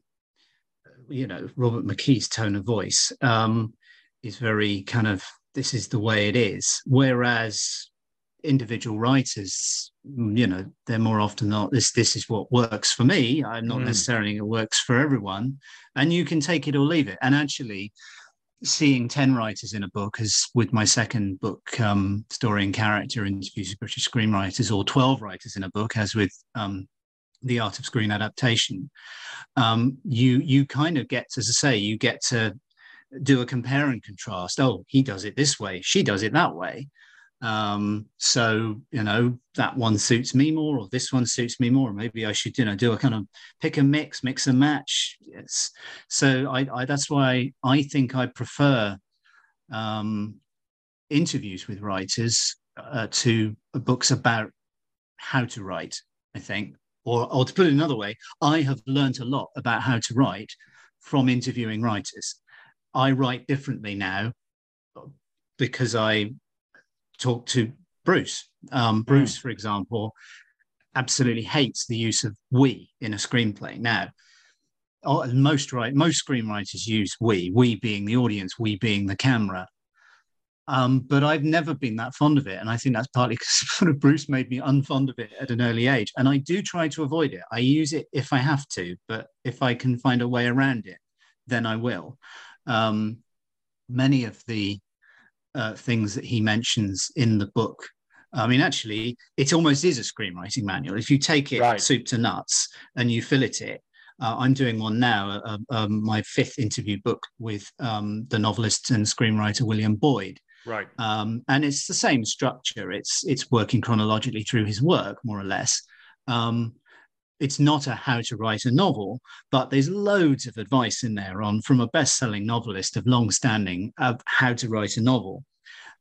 Speaker 5: you know robert mckee's tone of voice um is very kind of this is the way it is. Whereas individual writers you know they're more often not this this is what works for me. I'm not mm. necessarily it works for everyone. And you can take it or leave it. And actually seeing 10 writers in a book as with my second book um, story and character interviews with british screenwriters or 12 writers in a book as with um, the art of screen adaptation. Um, you you kind of get as i say you get to do a compare and contrast. Oh he does it this way she does it that way um, so you know that one suits me more, or this one suits me more. Maybe I should you know do a kind of pick and mix, mix and match. Yes. So I, I that's why I think I prefer um, interviews with writers uh, to books about how to write, I think. Or, or to put it another way, I have learned a lot about how to write from interviewing writers. I write differently now because I talk to Bruce. Um, hmm. Bruce, mm. for example, absolutely hates the use of we in a screenplay. Now, most right, most screenwriters use we, we being the audience, we being the camera. Um, but I've never been that fond of it, and I think that's partly because sort of Bruce made me unfond of it at an early age. And I do try to avoid it. I use it if I have to, but if I can find a way around it, then I will. Um, many of the uh, things that he mentions in the book. I mean, actually, it almost is a screenwriting manual. If you take it right. soup to nuts and you fillet it, uh, I'm doing one now, uh, um, my fifth interview book with um, the novelist and screenwriter William Boyd.
Speaker 4: Right.
Speaker 5: Um, and it's the same structure. It's it's working chronologically through his work, more or less. Um, it's not a how to write a novel, but there's loads of advice in there on from a best-selling novelist of long standing of how to write a novel.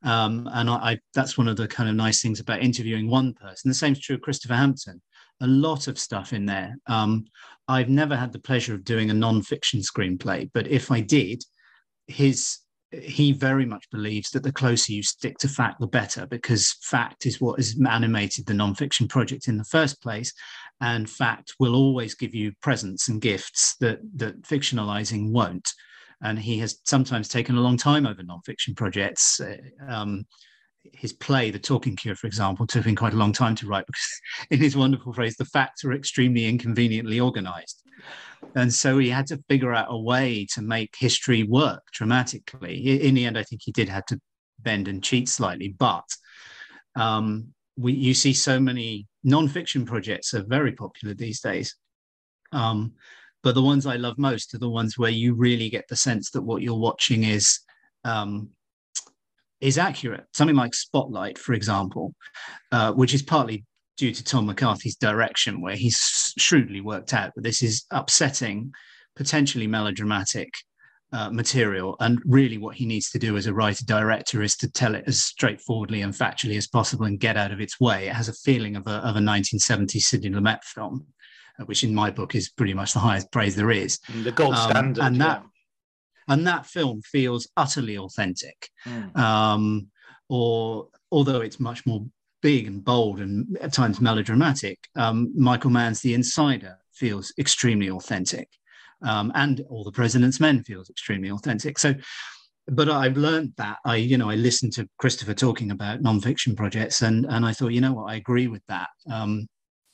Speaker 5: Um, and I, I, that's one of the kind of nice things about interviewing one person. The same is true of Christopher Hampton. A lot of stuff in there. Um, I've never had the pleasure of doing a non-fiction screenplay, but if I did, his he very much believes that the closer you stick to fact, the better, because fact is what has animated the nonfiction project in the first place, and fact will always give you presents and gifts that that fictionalizing won't. And he has sometimes taken a long time over nonfiction projects. Uh, um, his play, The Talking Cure, for example, took him quite a long time to write because, in his wonderful phrase, the facts are extremely inconveniently organized. And so he had to figure out a way to make history work dramatically. In the end, I think he did have to bend and cheat slightly, but um, we, you see so many non-fiction projects are very popular these days. Um, but the ones I love most are the ones where you really get the sense that what you're watching is um, is accurate. Something like Spotlight, for example, uh, which is partly due to Tom McCarthy's direction, where he's shrewdly worked out that this is upsetting, potentially melodramatic uh, material. And really, what he needs to do as a writer director is to tell it as straightforwardly and factually as possible and get out of its way. It has a feeling of a, of a 1970s Sidney Lumet film, uh, which in my book is pretty much the highest praise there is.
Speaker 4: The gold um, standard.
Speaker 5: And that, yeah. and that film feels utterly authentic. Mm. Um, or although it's much more big and bold and at times melodramatic, um, Michael Mann's The Insider feels extremely authentic. Um, and All the President's Men feels extremely authentic. So, but I've learned that I, you know, I listened to Christopher talking about nonfiction projects, and and I thought, you know what, I agree with that. Um,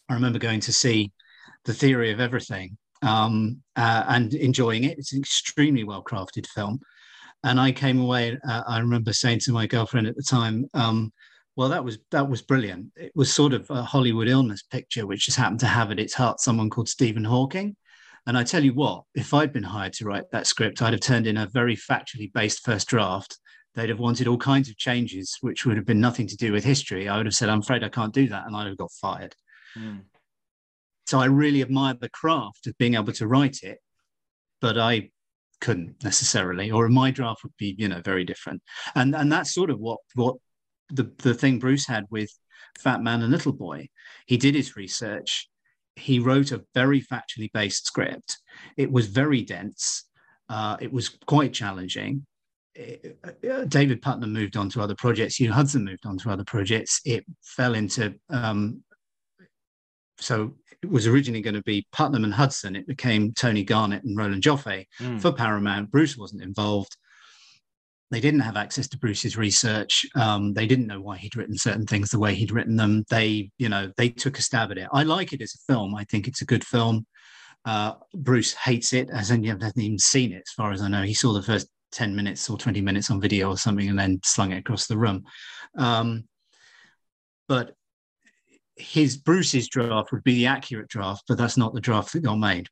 Speaker 5: I remember going to see The Theory of Everything um, uh, and enjoying it. It's an extremely well crafted film, and I came away. Uh, I remember saying to my girlfriend at the time, um, well, that was that was brilliant. It was sort of a Hollywood illness picture, which just happened to have at its heart someone called Stephen Hawking. And I tell you what, if I'd been hired to write that script, I'd have turned in a very factually based first draft. They'd have wanted all kinds of changes, which would have been nothing to do with history. I would have said, "I'm afraid I can't do that," and I'd have got fired. Mm. So I really admire the craft of being able to write it, but I couldn't necessarily, or my draft would be, you know, very different. And and that's sort of what what the, the thing Bruce had with Fat Man and Little Boy. He did his research. He wrote a very factually based script. It was very dense. Uh, it was quite challenging. It, uh, David Puttnam moved on to other projects. Hugh Hudson moved on to other projects. It fell into um, so it was originally going to be Puttnam and Hudson. It became Tony Garnett and Roland Joffe mm. for Paramount. Bruce wasn't involved. They didn't have access to Bruce's research. Um, they didn't know why he'd written certain things the way he'd written them. They, you know, they took a stab at it. I like it as a film. I think it's a good film. Uh, Bruce hates it, as in he hasn't even seen it, as far as I know. He saw the first 10 minutes or 20 minutes on video or something and then slung it across the room. Um, but his Bruce's draft would be the accurate draft, but that's not the draft that got made.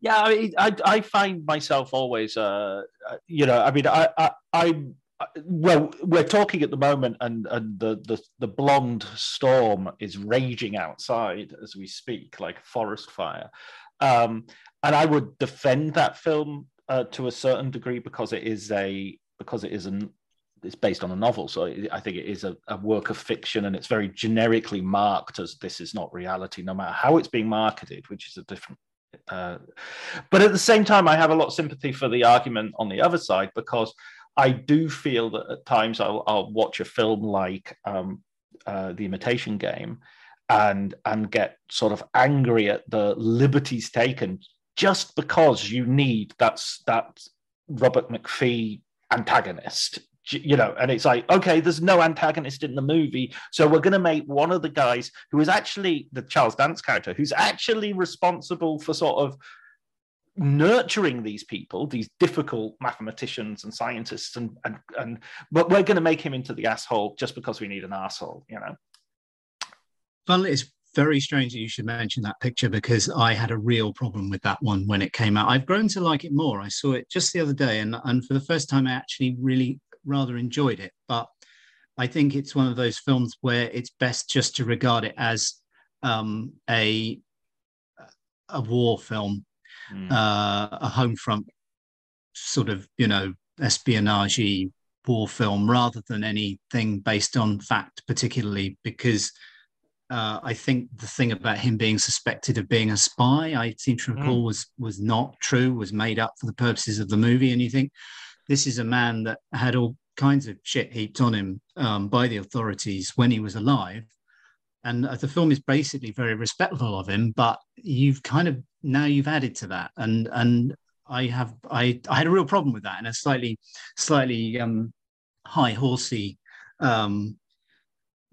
Speaker 4: Yeah, I, mean, I, I find myself always, uh, uh, you know, I mean, I, I, I, well, we're talking at the moment, and and the the the blonde storm is raging outside as we speak, like forest fire. Um, and I would defend that film uh, to a certain degree because it is a because it is an it's based on a novel, so I think it is a, a, work of fiction, and it's very generically marked as this is not reality, no matter how it's being marketed, which is a different. Uh, but at the same time, I have a lot of sympathy for the argument on the other side because I do feel that at times I'll, I'll watch a film like um, uh, The Imitation Game and and get sort of angry at the liberties taken just because you need that's that Robert McKee antagonist you know and it's like okay there's no antagonist in the movie so we're going to make one of the guys who is actually the charles dance character who's actually responsible for sort of nurturing these people these difficult mathematicians and scientists and and, and but we're going to make him into the asshole just because we need an asshole you know
Speaker 5: Funnily, it's very strange that you should mention that picture because I had a real problem with that one when it came out. I've grown to like it more. I saw it just the other day, and, and for the first time, I actually really rather enjoyed it. But I think it's one of those films where it's best just to regard it as um, a a war film, mm. uh, a home front sort of you know espionage war film rather than anything based on fact, particularly because uh, I think the thing about him being suspected of being a spy, I seem to recall, mm. was was not true, was made up for the purposes of the movie. And you think this is a man that had all kinds of shit heaped on him um, by the authorities when he was alive. And uh, the film is basically very respectful of him, but you've kind of now you've added to that, and and I have I I had a real problem with that, and a slightly slightly um, high horsey um,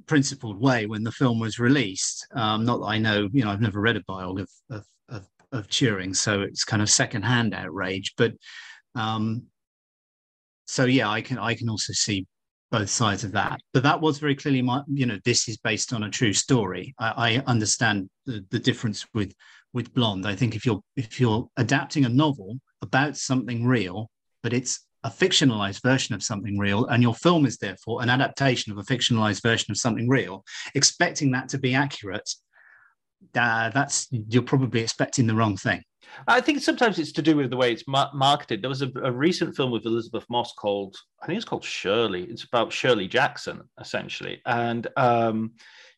Speaker 5: principled way when the film was released. Um, not that I know, you know, I've never read a biog of, of, of, of Turing, so it's kind of secondhand outrage. But um, so yeah, I can I can also see both sides of that. But that was very clearly my, you know, this is based on a true story. I, I understand the, the difference with with Blonde. I think if you're if you're adapting a novel about something real, but it's a fictionalized version of something real, and your film is therefore an adaptation of a fictionalized version of something real, expecting that to be accurate, uh, that's you're probably expecting the wrong thing.
Speaker 4: I think sometimes it's to do with the way it's ma- marketed. There was a, a, recent film with Elisabeth Moss called, I think it's called Shirley. It's about Shirley Jackson, essentially. And um,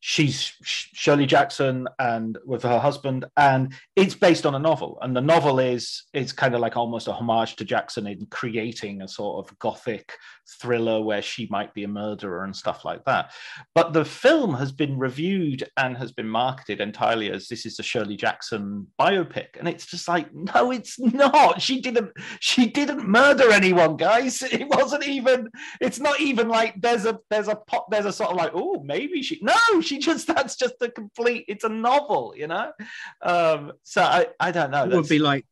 Speaker 4: she's Shirley Jackson and with her husband, and it's based on a novel. And the novel is is kind of like almost a homage to Jackson in creating a sort of gothic thriller where she might be a murderer and stuff like that. But the film has been reviewed and has been marketed entirely as this is a Shirley Jackson biopic, and it's just like no, it's not. She didn't. She didn't murder anyone, guys. It wasn't even. It's not even like there's a there's a pot. There's a sort of like oh maybe she no she she just that's just a complete it's a novel you know um so i i don't know
Speaker 5: that would be like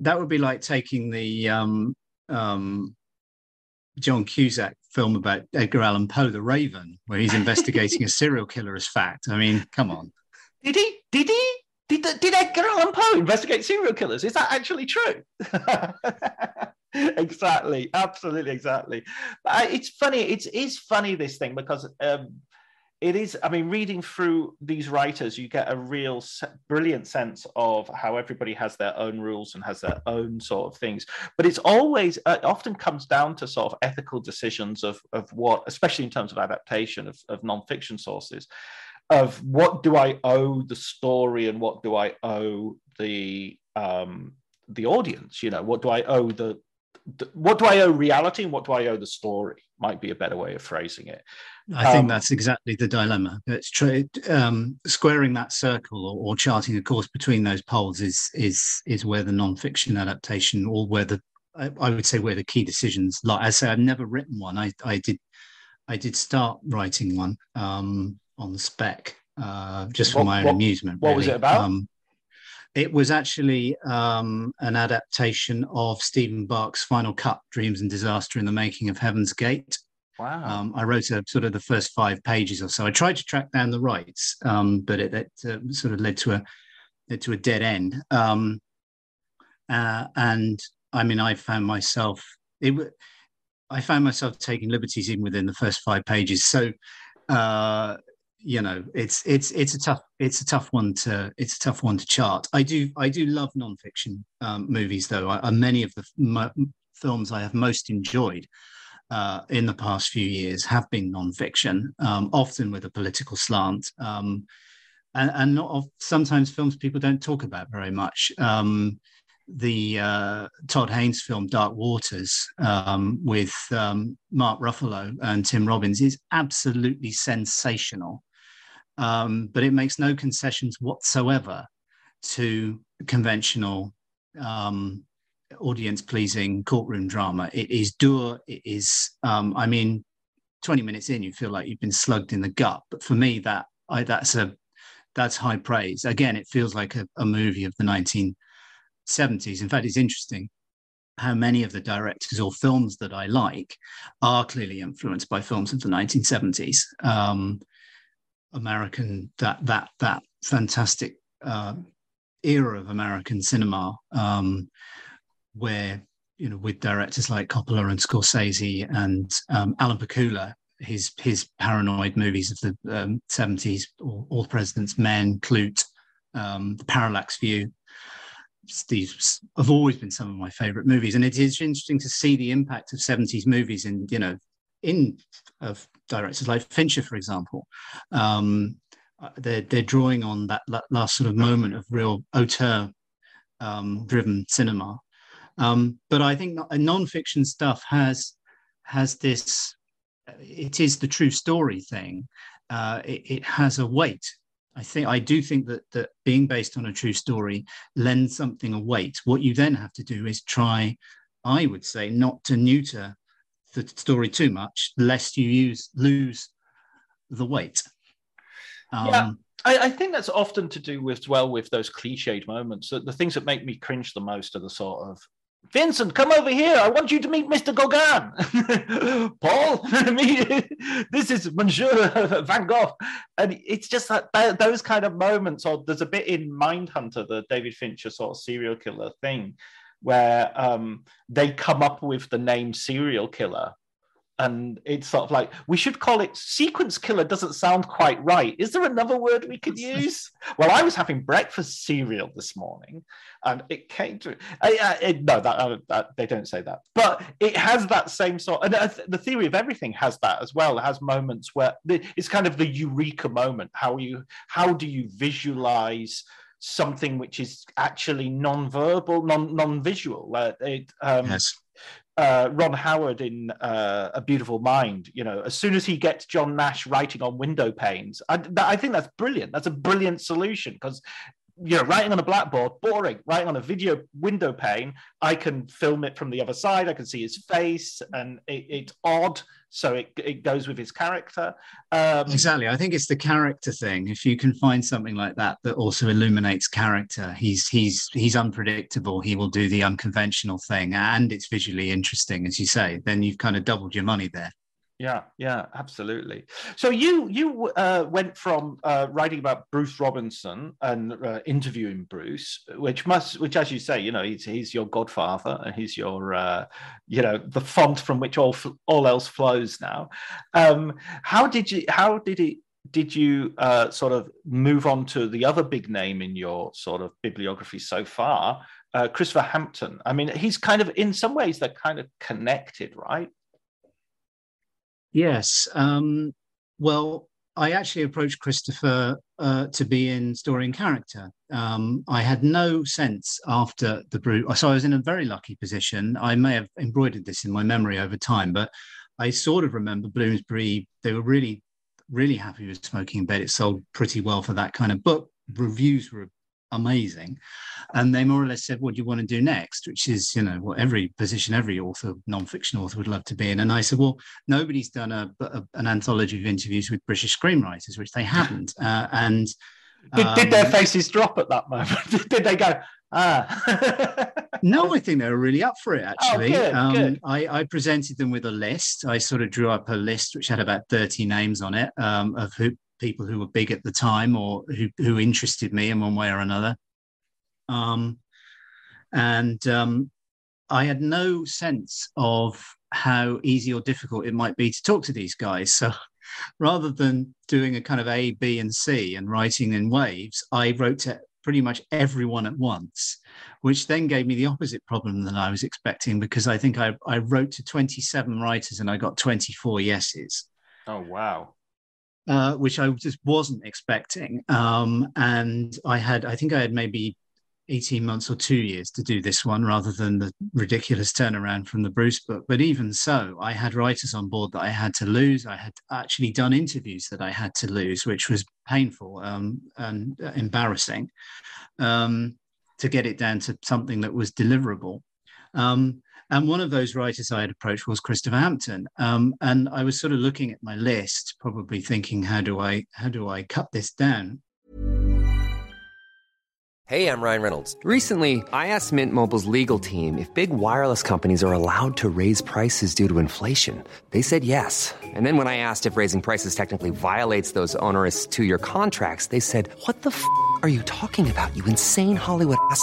Speaker 5: that would be like taking the um um john cusack film about edgar allan poe the raven where he's investigating a serial killer as fact i mean come on
Speaker 4: did he did he did, did Edgar Allan Poe investigate serial killers? Is that actually true? exactly, absolutely, exactly. But it's funny. It's is funny this thing because um, it is i mean reading through these writers you get a real brilliant sense of how everybody has their own rules and has their own sort of things but it's always uh, it often comes down to sort of ethical decisions of of what especially in terms of adaptation of, of non-fiction sources of what do i owe the story and what do i owe the um the audience you know what do i owe the what do I owe reality and what do I owe the story? Might be a better way of phrasing it.
Speaker 5: I um, think that's exactly the dilemma. It's true. Um, squaring that circle or, or, charting a course between those poles is is is where the non-fiction adaptation, or where the I, I would say where the key decisions lie. I say I've never written one. I I did I did start writing one um, on the spec uh, just for what, my own
Speaker 4: what,
Speaker 5: amusement.
Speaker 4: What really. was it about? Um,
Speaker 5: it was actually um, an adaptation of Stephen Bach's Final Cut Dreams and Disaster in the Making of Heaven's Gate.
Speaker 4: Wow.
Speaker 5: Um, I wrote a, sort of the first five pages or so. I tried to track down the rights, um, but it, it uh, sort of led to a led to a dead end. Um, uh, and I mean, I found myself it. I found myself taking liberties even within the first five pages. So uh, you know it's it's it's a tough it's a tough one to it's a tough one to chart. I do i do love nonfiction um, movies though. I, many of the films i have most enjoyed uh, in the past few years have been nonfiction, um, often with a political slant, um, and, and not of, sometimes films people don't talk about very much. Um, the uh, Todd Haynes film Dark Waters um, with um, Mark Ruffalo and Tim Robbins is absolutely sensational, um, but it makes no concessions whatsoever to conventional um, audience pleasing courtroom drama. It is dour. It is, um, I mean, 20 minutes in, you feel like you've been slugged in the gut. But for me, that I, that's a that's high praise. Again, it feels like a, a movie of the 1970s. In fact, it's interesting how many of the directors or films that I like are clearly influenced by films of the 1970s. Um, American that that that fantastic uh, era of American cinema. Um, where you know with directors like Coppola and Scorsese and um, Alan Pakula, his his paranoid movies of the um, 70s, All, All, President's Men, Klute, um, The Parallax View. These have always been some of my favorite movies, and it is interesting to see the impact of 70s movies in you know in of directors like Fincher, for example. Um, uh, they're they're drawing on that, last sort of moment of real auteur um, driven cinema um, but I think non-fiction stuff has has this. It is the true story thing. Uh, it, it, has a weight. I think I do think that that being based on a true story lends something a weight. What you then have to do is try, I would say, not to neuter the story too much, lest you use lose the weight.
Speaker 4: Um, yeah. I, I, think that's often to do with well with those cliched moments. The, the things that make me cringe the most are the sort of Vincent, come over here. I want you to meet Mr. Gauguin. Paul, I mean this is Monsieur Van Gogh. And it's just that those kind of moments, or there's a bit in Mindhunter, the David Fincher sort of serial killer thing, where um, they come up with the name serial killer. And it's sort of like we should call it sequence killer doesn't sound quite right. Is there another word we could use? Well i was having breakfast cereal this morning and it came to I, I, it, no that, uh, that, they don't say that. But it has that same sort and uh, the theory of everything has that as well. It has moments where the, it's kind of the eureka moment. How you how do you visualize something which is actually non-verbal non non-visual uh, it, um, yes uh, Ron Howard in uh, A Beautiful Mind, you know, as soon as he gets John Nash writing on window panes, I, I think that's brilliant. That's a brilliant solution because you know, writing on a blackboard, boring. Writing on a video window pane, I can film it from the other side. I can see his face, and it, it's odd, so it it goes with his character.
Speaker 5: Um, exactly. I think it's the character thing. If you can find something like that that also illuminates character, he's he's he's unpredictable. He will do the unconventional thing, and it's visually interesting, as you say. Then you've kind of doubled your money there.
Speaker 4: Yeah, yeah, absolutely. So you you uh, went from uh, writing about Bruce Robinson and uh, interviewing Bruce, which must, which as you say, you know, he's, he's your godfather and he's your, uh, you know, the font from which all all else flows now. Um, how did you? How did it? Did you uh, sort of move on to the other big name in your sort of bibliography so far, uh, Christopher Hampton? I mean, he's kind of in some ways they're kind of connected, right?
Speaker 5: Yes. Um, well, I actually approached Christopher uh, to be in story and character. Um, I had no sense after the brew, so I was in a very lucky position. I may have embroidered this in my memory over time, but I sort of remember Bloomsbury. They were really, really happy with Smoking in Bed. It sold pretty well for that kind of book. Reviews were amazing. And they more or less said, What do you want to do next? Which is, you know, what every position, every author, nonfiction author would love to be in. And I said, Well, nobody's done a, a an anthology of interviews with British screenwriters, which they haven't. Uh, and
Speaker 4: did, um, did, their um, faces drop at that moment? did they go, ah?
Speaker 5: no, I think they were really up for it, actually. Oh, good, um, good. I, I, presented them with a list. I sort of drew up a list which had about 30 names on it um, of who, people who were big at the time or who, who interested me in one way or another. Um, and um, I had no sense of how easy or difficult it might be to talk to these guys. So rather than doing a kind of A, B, and C and writing in waves, I wrote to pretty much everyone at once, which then gave me the opposite problem than I was expecting because I think I, I wrote to 27 writers and I got 24 yeses.
Speaker 4: Oh, wow.
Speaker 5: Uh, which I just wasn't expecting. Um, and I had, I think I had maybe 18 months or two years to do this one rather than the ridiculous turnaround from the Bruce book. But even so, I had writers on board that I had to lose. I had actually done interviews that I had to lose, which was painful um, and embarrassing um, to get it down to something that was deliverable. Um, and one of those writers I had approached was Christopher Hampton. Um, and I was sort of looking at my list, probably thinking, how do I how do I cut this down?
Speaker 7: Hey, I'm Ryan Reynolds. Recently, I asked Mint Mobile's legal team if big wireless companies are allowed to raise prices due to inflation. They said yes. And then when I asked if raising prices technically violates those onerous two year contracts, they said, What the f are you talking about, you insane Hollywood ass?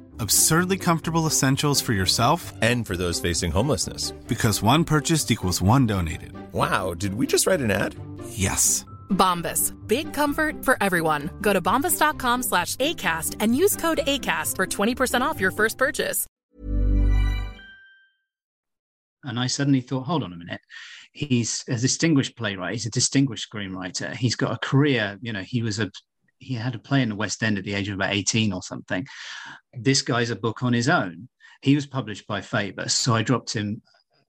Speaker 1: absurdly comfortable essentials for yourself
Speaker 2: and for those facing homelessness.
Speaker 1: Because one purchased equals one donated.
Speaker 2: Wow, did we just write an ad?
Speaker 1: Yes.
Speaker 3: Bombas. Big comfort for everyone. Go to bombas.com slash ACAST and use code ACAST for 20% off your first purchase.
Speaker 5: And I suddenly thought, hold on a minute. He's a distinguished playwright. He's a distinguished screenwriter. He's got a career. You know, he was a he had a play in the West End at the age of about 18 or something. This guy's a book on his own. He was published by Faber. So I dropped him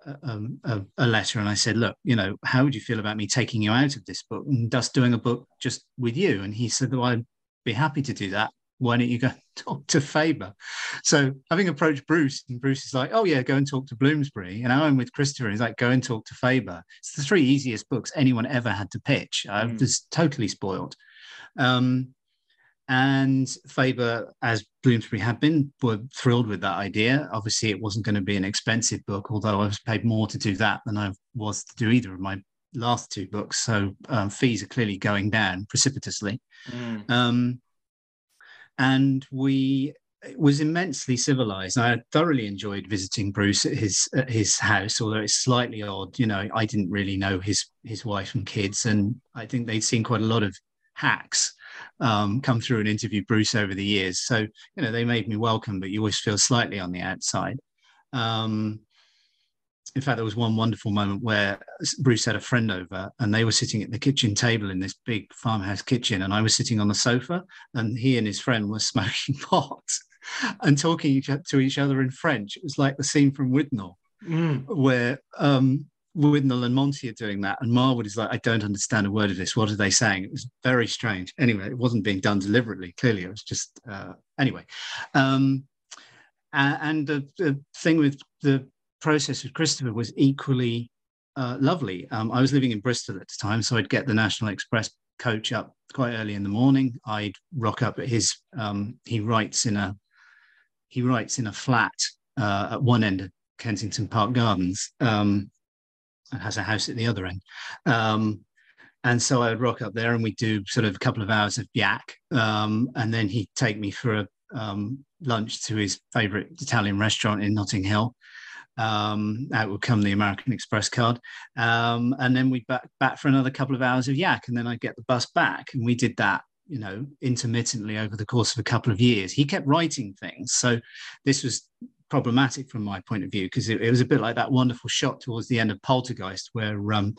Speaker 5: a, um, a, a, letter and I said, look, you know, how would you feel about me taking you out of this book and thus doing a book just with you? And he said, well, I'd be happy to do that. Why don't you go talk to Faber? So having approached Bruce, and Bruce is like, oh yeah, go and talk to Bloomsbury. And now I'm with Christopher. He's like, go and talk to Faber. It's the three easiest books anyone ever had to pitch. I was mm. totally spoiled. Um, and Faber, as Bloomsbury had been, were thrilled with that idea. Obviously, it wasn't going to be an expensive book, although I was paid more to do that than I was to do either of my last two books. So um, fees are clearly going down precipitously. Mm. Um, and we it was immensely civilized. I thoroughly enjoyed visiting Bruce at his at his house, although it's slightly odd. You know, I didn't really know his his wife and kids, and I think they'd seen quite a lot of hacks um, come through and interview Bruce over the years. So, you know, they made me welcome, but you always feel slightly on the outside. Um, in fact, there was one wonderful moment where Bruce had a friend over and they were sitting at the kitchen table in this big farmhouse kitchen, and I was sitting on the sofa, and he and his friend were smoking pot and talking to each other in French. It was like the scene from Withnail, mm. where um, Withnail and Monty are doing that, and Marwood is like, I don't understand a word of this. What are they saying? It was very strange. Anyway, it wasn't being done deliberately. Clearly, it was just uh, anyway. Um, and the, the, thing with the process with Christopher was equally uh, lovely. Um, I was living in Bristol at the time, so I'd get the National Express coach up quite early in the morning. I'd rock up at his. Um, he writes in a he writes in a flat uh, at one end of Kensington Park Gardens. Um, and has a house at the other end. Um, and so I would rock up there and we'd do sort of a couple of hours of yak. Um, and then he'd take me for a um, lunch to his favorite Italian restaurant in Notting Hill. Um, out would come the American Express card. Um, and then we'd back, back for another couple of hours of yak. And then I'd get the bus back. And we did that you know intermittently over the course of a couple of years he kept writing things so this was problematic from my point of view because it, it, was a bit like that wonderful shot towards the end of Poltergeist where um,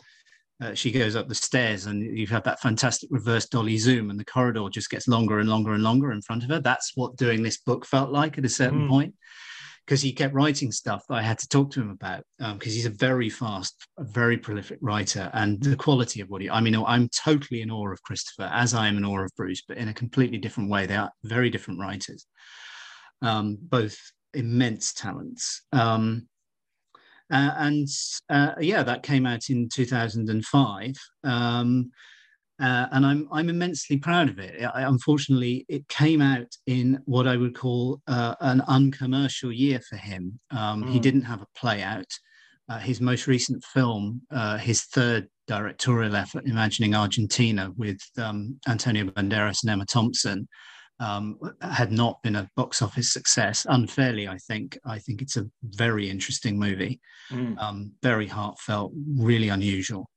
Speaker 5: uh, she goes up the stairs and you've had that fantastic reverse dolly zoom and the corridor just gets longer and longer and longer in front of her. That's what doing this book felt like at a certain mm. point because he kept writing stuff that I had to talk to him about because um, he's a very fast, a very prolific writer, and the quality of what he. I mean, I'm totally in awe of Christopher, as I am in awe of Bruce, but in a completely different way. They are very different writers, um, both immense talents. Um, uh, and uh, yeah, that came out in 2005. Um, Uh, and I'm I'm immensely proud of it. I, unfortunately, it came out in what I would call uh, an uncommercial year for him. Um, mm. He didn't have a play out. Uh, his most recent film, uh, his third directorial effort, Imagining Argentina, with um, Antonio Banderas and Emma Thompson, um, had not been a box office success. Unfairly, I think. I think it's a very interesting movie, mm. um, very heartfelt, really unusual.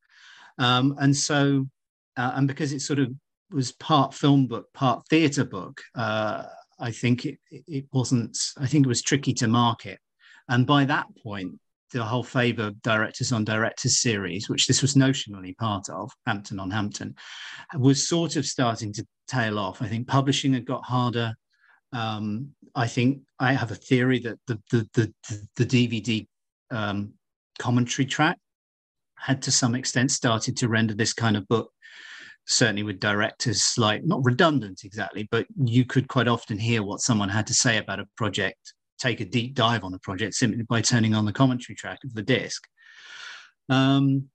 Speaker 5: Um, and so, uh, and because it sort of was part film book, part theatre book, uh, I think it, it wasn't. I think it was tricky to market. And by that point, the whole Faber Directors on Directors series, which this was notionally part of, Hampton on Hampton, was sort of starting to tail off. I think publishing had got harder. Um, I think I have a theory that the the the, the DVD um, commentary track had to some extent started to render this kind of book certainly with directors like not redundant exactly but you could quite often hear what someone had to say about a project take a deep dive on a project simply by turning on the commentary track of the disc. Um,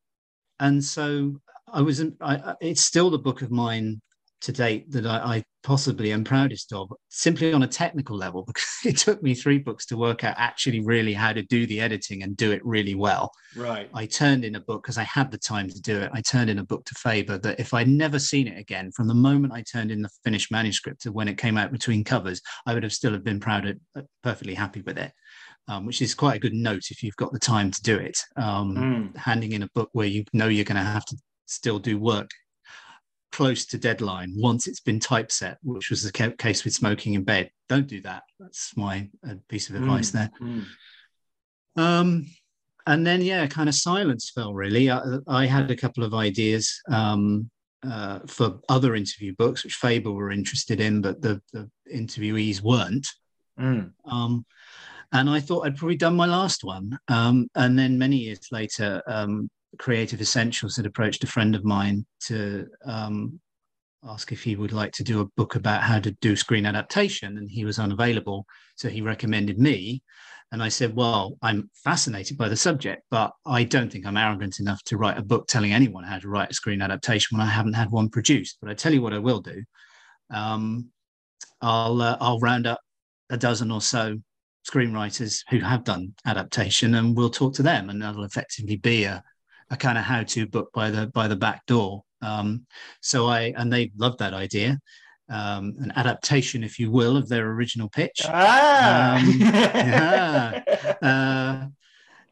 Speaker 5: and so I was, I, it's still the book of mine to date that I, I, possibly am proudest of, simply on a technical level, because it took me three books to work out actually really how to do the editing and do it really well.
Speaker 4: Right.
Speaker 5: I turned in a book because I had the time to do it. I turned in a book to Faber that if I'd never seen it again, from the moment I turned in the finished manuscript to when it came out between covers, I would have still have been proud of, uh, perfectly happy with it. Um, which is quite a good note if you've got the time to do it. Um, mm. Handing in a book where you know you're going to have to still do work close to deadline once it's been typeset, which was the case with smoking in bed. Don't do that. That's my uh, piece of advice mm, there. Mm. Um, and then, yeah, kind of silence fell really. I, I had a couple of ideas um, uh, for other interview books, which Faber were interested in, but the, the interviewees weren't. Mm. Um, and I thought I'd probably done my last one. Um, and then many years later, um, Creative Essentials had approached a friend of mine to um, ask if he would like to do a book about how to do screen adaptation, and he was unavailable. So he recommended me. And I said, Well, I'm fascinated by the subject, but I don't think I'm arrogant enough to write a book telling anyone how to write a screen adaptation when I haven't had one produced. But I tell you what, I will do. Um, I'll uh, I'll round up a dozen or so screenwriters who have done adaptation, and we'll talk to them, and that'll effectively be a a kind of how-to book by the by the back door. Um, so I and they loved that idea, um, an adaptation, if you will, of their original pitch. Ah. Um, yeah. uh,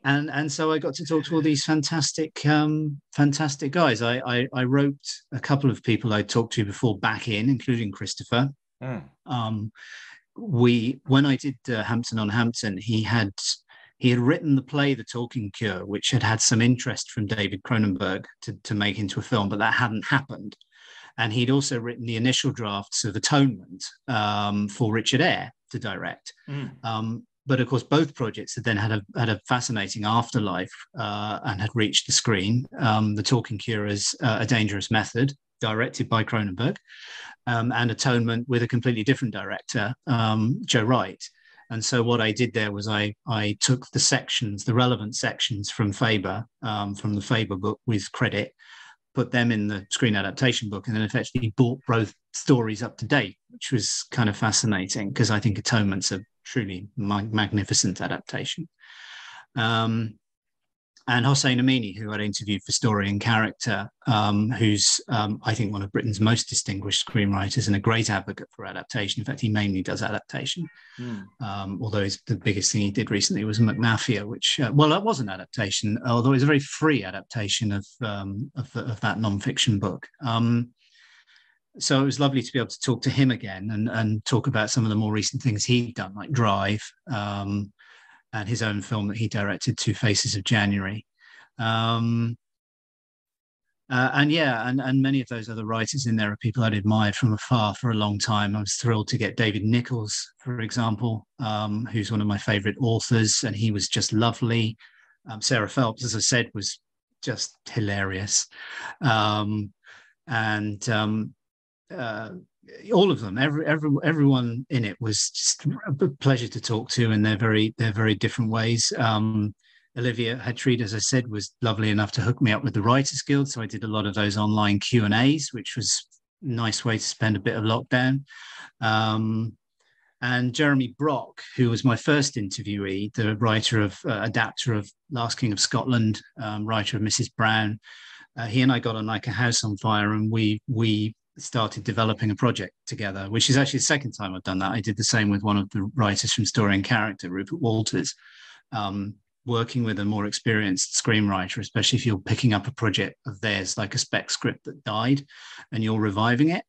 Speaker 5: and and so I got to talk to all these fantastic um, fantastic guys. I, I, I wrote a couple of people I talked to before back in, including Christopher. Mm. Um, we when I did uh, Hampton on Hampton, he had he had written the play The Talking Cure, which had had some interest from David Cronenberg to, to make into a film, but that hadn't happened. And he'd also written the initial drafts of Atonement um, for Richard Eyre to direct. Mm. Um, but of course, both projects had then had a, had a fascinating afterlife uh, and had reached the screen. Um, the Talking Cure is uh, a dangerous method, directed by Cronenberg, um, and Atonement with a completely different director, um, Joe Wright. And so what I did there was I I took the sections, the relevant sections from Faber, um, from the Faber book with credit, put them in the screen adaptation book, and then effectively brought both stories up to date, which was kind of fascinating because I think Atonement's a truly magnificent adaptation. Um, and Hossein Amini, who I'd interviewed for Story and Character, um, who's, um, I think, one of Britain's most distinguished screenwriters and a great advocate for adaptation. In fact, he mainly does adaptation, mm. um, although the biggest thing he did recently was McMafia, which, uh, well, that was an adaptation, although it was a very free adaptation of, um, of, of, that nonfiction book. Um, so it was lovely to be able to talk to him again and, and talk about some of the more recent things he'd done, like Drive. And his own film that he directed, Two Faces of January. Um, uh, and yeah, and, and many of those other writers in there are people I'd admired from afar for a long time. I was thrilled to get David Nicholls, for example, um, who's one of my favorite authors, and he was just lovely. Um, Sarah Phelps, as I said, was just hilarious. Um, and um, uh, all of them, every, every everyone in it was just a pleasure to talk to, and they're very they're very different ways. Um, Olivia Hetreed, as I said, was lovely enough to hook me up with the Writers Guild. So I did a lot of those online Q and A's, which was a nice way to spend a bit of lockdown. Um, and Jeremy Brock, who was my first interviewee, the writer of uh, adapter of Last King of Scotland, um, writer of Mrs. Brown, uh, he and I got on like a house on fire, and we we started developing a project together, which is actually the second time I've done that. I did the same with one of the writers from Story and Character, Rupert Walters. Um, working with a more experienced screenwriter, especially if you're picking up a project of theirs, like a spec script that died, and you're reviving it,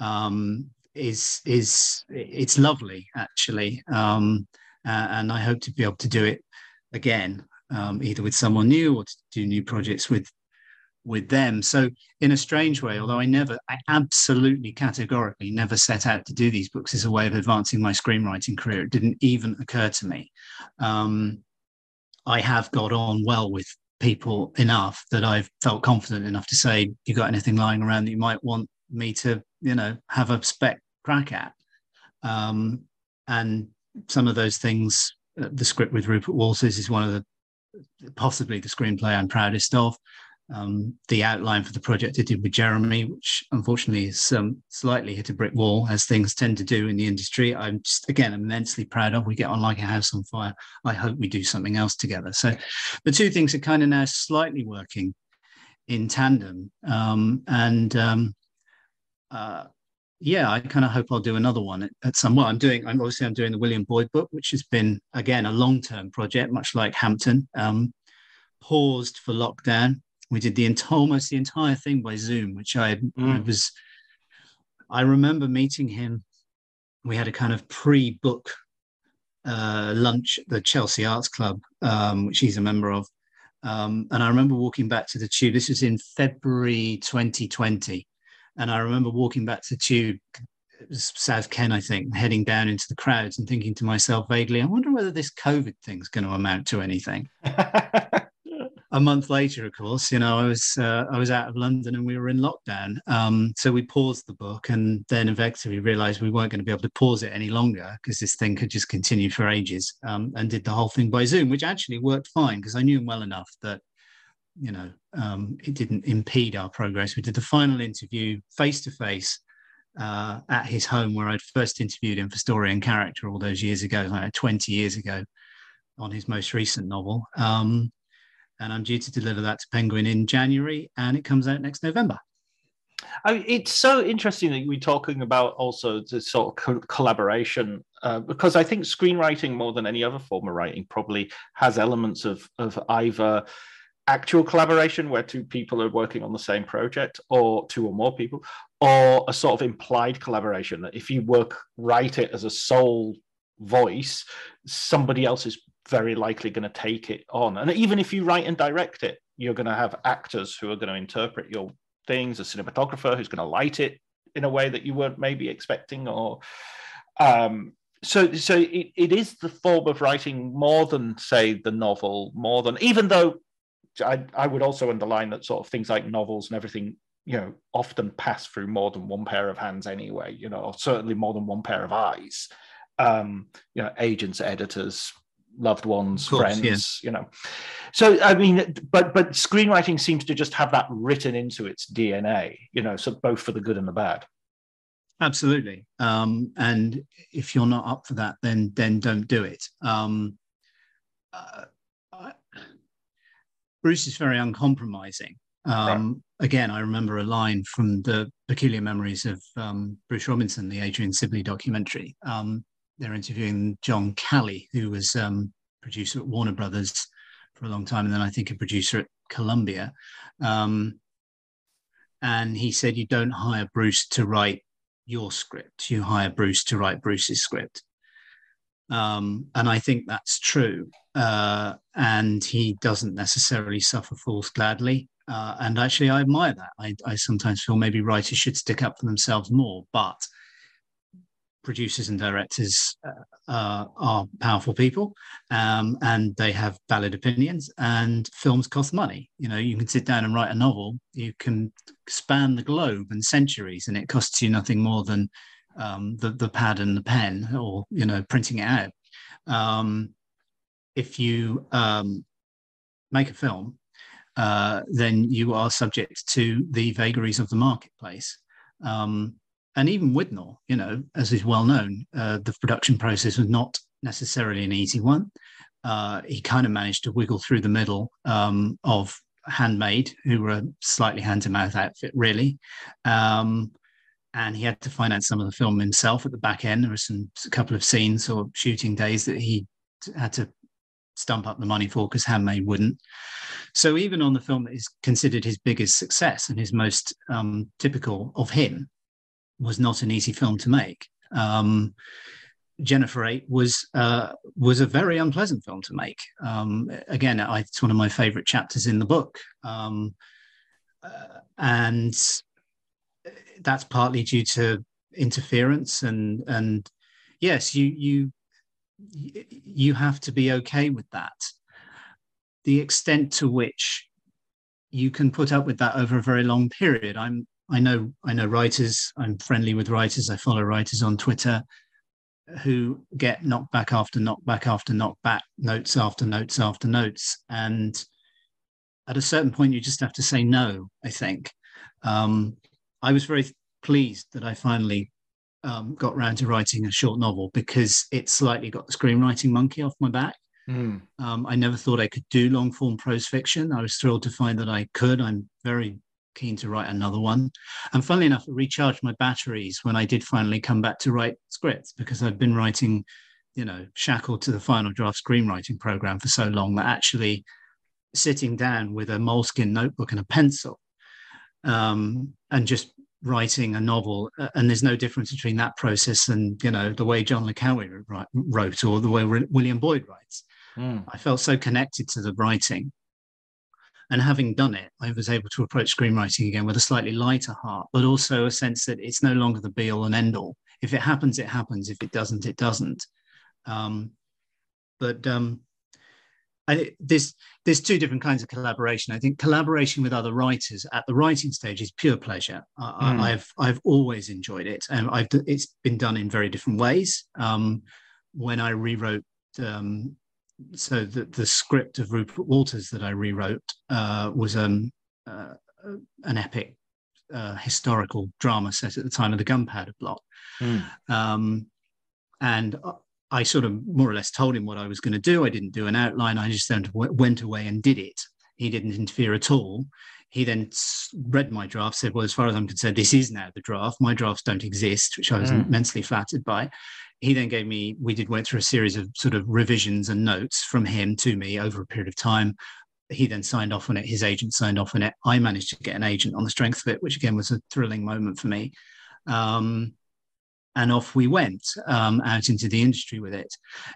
Speaker 5: um, is is it's lovely actually, um, and I hope to be able to do it again, um, either with someone new or to do new projects with with them. So in a strange way, although I never, I absolutely categorically never set out to do these books as a way of advancing my screenwriting career. It didn't even occur to me. Um, I have got on well with people enough that I've felt confident enough to say, you got anything lying around that you might want me to, you know, have a spec crack at? Um, and some of those things, uh, the script with Rupert Walters is one of the possibly the screenplay I'm proudest of um, the outline for the project I did with Jeremy, which unfortunately is um, slightly hit a brick wall, as things tend to do in the industry. I'm just, again, immensely proud of. We get on like a house on fire. I hope we do something else together. So the two things are kind of now slightly working in tandem. Um, and um, uh, yeah, I kind of hope I'll do another one at, at, some. Well, I'm doing. I'm obviously I'm doing the William Boyd book, which has been again a long-term project, much like Hampton. Um, paused for lockdown we did the entire, almost the entire thing by Zoom, which I, mm. I was. I remember meeting him. We had a kind of pre-book uh, lunch at the Chelsea Arts Club, um, which he's a member of. Um, and I remember walking back to the tube. This was in February 2020. And I remember walking back to the tube, South Ken, I think, heading down into the crowds and thinking to myself vaguely, I wonder whether this COVID thing's going to amount to anything. a month later, of course, you know, I was uh, I was out of London and we were in lockdown. Um, so we paused the book, and then effectively realised we weren't going to be able to pause it any longer because this thing could just continue for ages. Um, and did the whole thing by Zoom, which actually worked fine because I knew him well enough that you know um, it didn't impede our progress. We did the final interview face to face. at his home, where I'd first interviewed him for Story and Character all those years ago, like 20 years ago, on his most recent novel. Um, and I'm due to deliver that to Penguin in January, and it comes out next November.
Speaker 4: I it's so interesting that we're talking about also the sort of co- collaboration uh, because I think screenwriting more than any other form of writing probably has elements of of either actual collaboration where two people are working on the same project or two or more people or a sort of implied collaboration that if you work write it as a sole voice somebody else is very likely going to take it on. And even if you write and direct it, you're going to have actors who are going to interpret your things, a cinematographer who's going to light it in a way that you weren't maybe expecting, or um, so so it, it is the form of writing more than say the novel, more than even though I, I would also underline that sort of things like novels and everything you know often pass through more than one pair of hands anyway you know or certainly more than one pair of eyes um you know agents editors loved ones, course, friends, you know. So I mean, but but screenwriting seems to just have that written into its DNA, you know, so both for the good and the bad.
Speaker 5: Absolutely. Um, and if you're not up for that, then then don't do it. Um, uh, I, Bruce is very uncompromising. Um, right. Again, I remember a line from the Peculiar Memories of um, Bruce Robinson, the Adrian Sibley documentary. They're interviewing John Calley, who was um, producer at Warner Brothers for a long time, and then I think a producer at Columbia. Um, and he said, "You don't hire Bruce to write your script; you hire Bruce to write Bruce's script." Um, and I think that's true. Uh, and he doesn't necessarily suffer fools gladly. Uh, and actually, I admire that. I, I sometimes feel maybe writers should stick up for themselves more, but producers and directors uh, uh, are powerful people um, and they have valid opinions and films cost money you know you can sit down and write a novel you can span the globe and centuries and it costs you nothing more than um, the, the pad and the pen or you know printing it out um, if you um, make a film, uh, then you are subject to the vagaries of the marketplace. Um, and even Withnail, you know, as is well known, uh, the production process was not necessarily an easy one. Uh, he kind of managed to wiggle through the middle um, of Handmade, who were a slightly hand to mouth outfit, really. Um, and he had to finance some of the film himself at the back end. There were some a couple of scenes or shooting days that he had to stump up the money for because Handmade wouldn't. So even on the film that is considered his biggest success and his most um, typical of him, was not an easy film to make. Um, Jennifer Eight was uh, was a very unpleasant film to make. Um, again, I, it's one of my favorite chapters in the book, um, uh, and that's partly due to interference and and yes, you you you have to be okay with that. The extent to which you can put up with that over a very long period. I'm I know I know writers. I'm friendly with writers. I follow writers on Twitter who get knockback after knockback after knockback, notes after notes after notes, and at a certain point, you just have to say no. I think um, I was very pleased that I finally um, got around to writing a short novel because it slightly got the screenwriting monkey off my back. Mm. Um, I never thought I could do long form prose fiction. I was thrilled to find that I could. I'm very keen to write another one. And funnily enough, it recharged my batteries when I did finally come back to write scripts because I'd been writing, you know, shackled to the final draft screenwriting program for so long that actually sitting down with a Moleskine notebook and a pencil um, and just writing a novel uh, and there's no difference between that process and you know the way john le carre wrote or the way william boyd writes mm. i felt so connected to the writing and having done it, I was able to approach screenwriting again with a slightly lighter heart, but also a sense that it's no longer the be all and end all. If it happens, it happens. If it doesn't, it doesn't. Um, but um, I, there's there's two different kinds of collaboration. I think collaboration with other writers at the writing stage is pure pleasure. mm. I, have I've always enjoyed it, and I've it's been done in very different ways. Um, when I rewrote um, so the, the script of Rupert Walters that I rewrote uh, was um, uh, an epic uh, historical drama set at the time of the Gunpowder Plot. Mm. Um, and I sort of more or less told him what I was going to do. I didn't do an outline. I just went away and did it. He didn't interfere at all. He then read my draft, said, Well, as far as I'm concerned, this is now the draft. My drafts don't exist, which I was mm. immensely flattered by he then gave me we did went through a series of sort of revisions and notes from him to me over a period of time. He then signed off on it his agent signed off on it. I managed to get an agent on the strength of it which again was a thrilling moment for me. Um, and off we went um, out into the industry with it.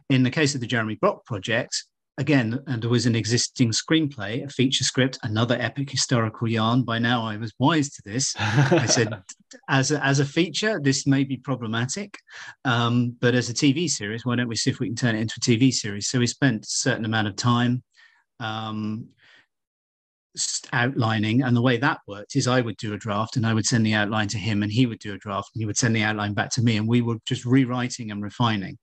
Speaker 5: In the case of the jeremy brock project again, and there was an existing screenplay, a feature script, another epic historical yarn. By now, I was wise to this. I said, as a, as a feature, this may be problematic, um, but as a TV series, why don't we see if we can turn it into a TV series? So we spent a certain amount of time um, outlining, and the way that worked is I would do a draft, and I would send the outline to him, and he would do a draft, and he would send the outline back to me, and we were just rewriting and refining.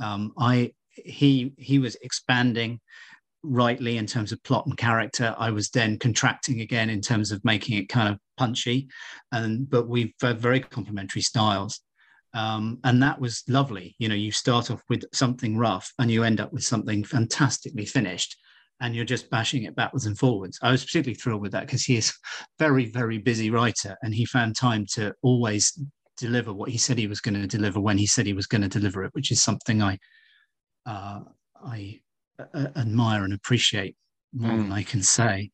Speaker 5: Um, I he he was expanding rightly in terms of plot and character. I was then contracting again in terms of making it kind of punchy, and but we've had very complementary styles. Um, and that was lovely. You know, you start off with something rough and you end up with something fantastically finished, and you're just bashing it backwards and forwards. I was particularly thrilled with that because he is very, very busy writer, and he found time to always deliver what he said he was going to deliver when he said he was going to deliver it, which is something I uh, I uh, admire and appreciate more mm. than I can say.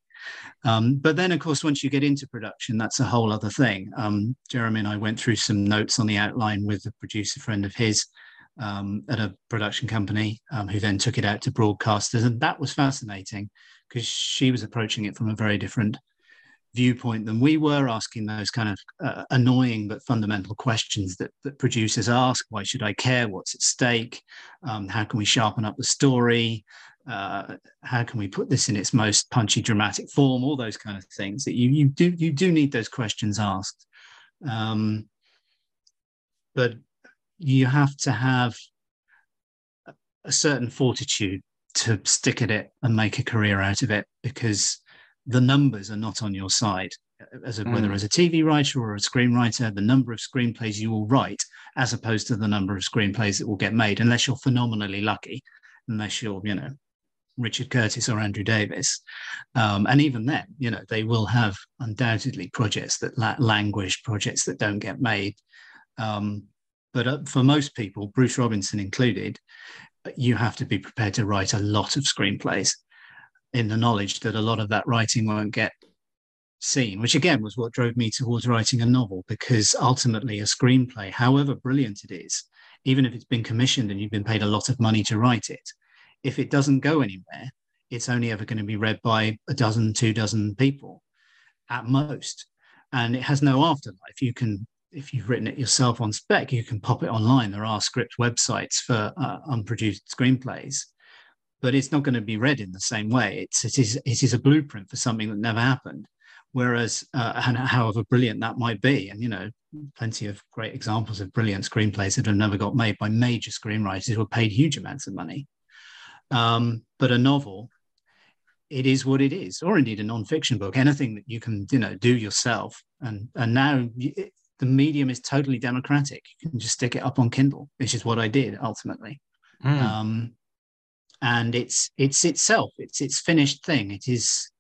Speaker 5: Um, but then, of course, once you get into production, that's a whole other thing. Um, Jeremy and I went through some notes on the outline with a producer friend of his um, at a production company um, who then took it out to broadcasters. And that was fascinating because she was approaching it from a very different viewpoint than we were, asking those kind of uh, annoying but fundamental questions that, that producers ask. Why should I care? What's at stake? Um, how can we sharpen up the story? Uh, how can we put this in its most punchy, dramatic form? All those kind of things that you you do you do need those questions asked, um, but you have to have a certain fortitude to stick at it and make a career out of it because the numbers are not on your side. As a, mm. whether as a TV writer or a screenwriter, the number of screenplays you will write, as opposed to the number of screenplays that will get made, unless you're phenomenally lucky, unless you're, you know, Richard Curtis or Andrew Davies. Um, and even then, you know, they will have undoubtedly projects that la- languish, projects that don't get made. Um, but uh, for most people, Bruce Robinson included, you have to be prepared to write a lot of screenplays in the knowledge that a lot of that writing won't get seen, which again was what drove me towards writing a novel, because ultimately a screenplay, however brilliant it is, even if it's been commissioned and you've been paid a lot of money to write it, if it doesn't go anywhere, it's only ever going to be read by a dozen, two dozen people at most. And it has no afterlife. You can, if you've written it yourself on spec, you can pop it online. There are script websites for uh, unproduced screenplays, but it's not going to be read in the same way. It's, it, is, it is a blueprint for something that never happened. Whereas, uh, and however brilliant that might be, and you know, plenty of great examples of brilliant screenplays that have never got made by major screenwriters who are paid huge amounts of money. Um, but a novel, it is what it is, or indeed a non-fiction book, anything that you can, you know, do yourself. And and now it, the medium is totally democratic. You can just stick it up on Kindle, which is what I did ultimately. Mm. Um, and it's it's itself. It's its finished thing. It is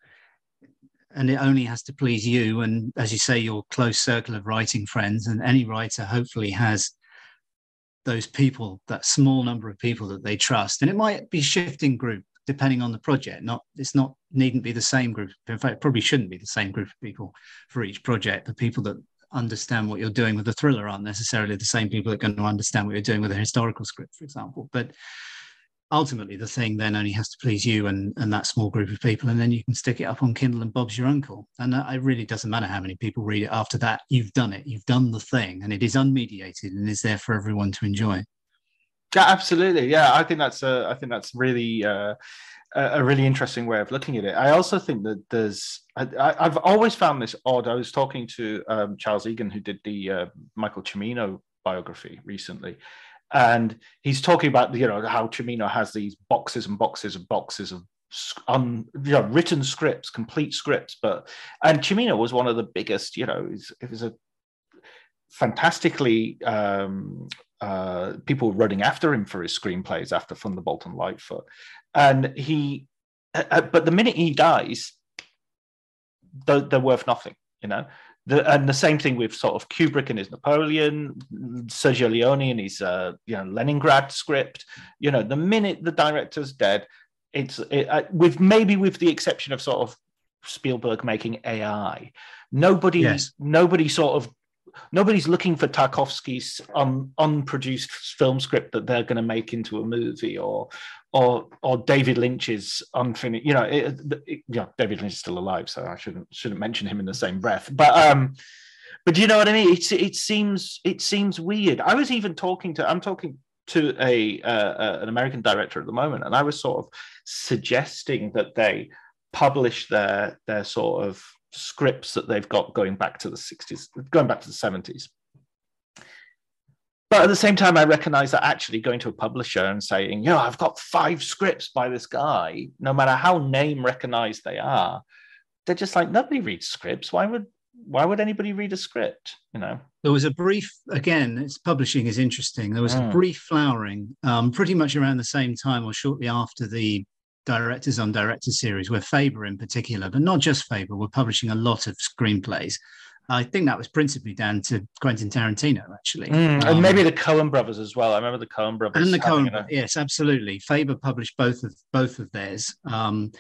Speaker 5: and it only has to please you and as you say your close circle of writing friends and any writer hopefully has those people, that small number of people that they trust. And it might be shifting group depending on the project. Not it's not needn't be the same group. In fact, probably shouldn't be the same group of people for each project. The people that understand what you're doing with the thriller aren't necessarily the same people that are going to understand what you're doing with a historical script, for example. But ultimately the thing then only has to please you and, and that small group of people and then you can stick it up on kindle and bob's your uncle. And it really doesn't matter how many people read it after that. You've done it. You've done the thing and it is unmediated and is there for everyone to enjoy.
Speaker 4: Yeah absolutely. Yeah i think that's a, i think that's really uh, a really interesting way of looking at it. I also think that there's, I, have always found this odd. I was talking to um, Charles Elton, who did the uh, Michael Cimino biography recently, and he's talking about you know how Cimino has these boxes and boxes and boxes of un, you know, written scripts, complete scripts. But and Cimino was one of the biggest. You know, it was a fantastically um, uh, people running after him for his screenplays after Thunderbolt and Lightfoot, and he. Uh, uh but the minute he dies, they're, they're worth nothing. You know, the, and the same thing with sort of Kubrick and his Napoleon, Sergio Leone and his uh, you know Leningrad script. You know, the minute the director's dead, it's it, uh, with maybe with the exception of sort of Spielberg making AI. Nobody, yes. nobody sort of nobody's looking for Tarkovsky's un, unproduced film script that they're going to make into a movie or or or David Lynch's unfinished. You know, it, it, yeah, David Lynch is still alive, so I shouldn't shouldn't mention him in the same breath. But um, but you know what I mean? It's it seems it seems weird. I was even talking to I'm talking to a uh, uh, an American director at the moment, and I was sort of suggesting that they publish their their sort of scripts that they've got going back to the 60s, going back to the 70s. But at the same time, I recognize that actually going to a publisher and saying, you know, I've got five scripts by this guy, no matter how name recognized they are, they're just like, nobody reads scripts. Why would why would anybody read a script? You know,
Speaker 5: there was a brief again. It's publishing is interesting. There was mm. a brief flowering, um, pretty much around the same time or shortly after the directors on directors series, where Faber in particular, but not just Faber, were publishing a lot of screenplays. I think that was principally down to Quentin Tarantino, actually,
Speaker 4: mm, um, and maybe the Coen brothers as well. I remember the Coen brothers
Speaker 5: and the Coen, a... yes, absolutely. Faber published both of both of theirs. Um,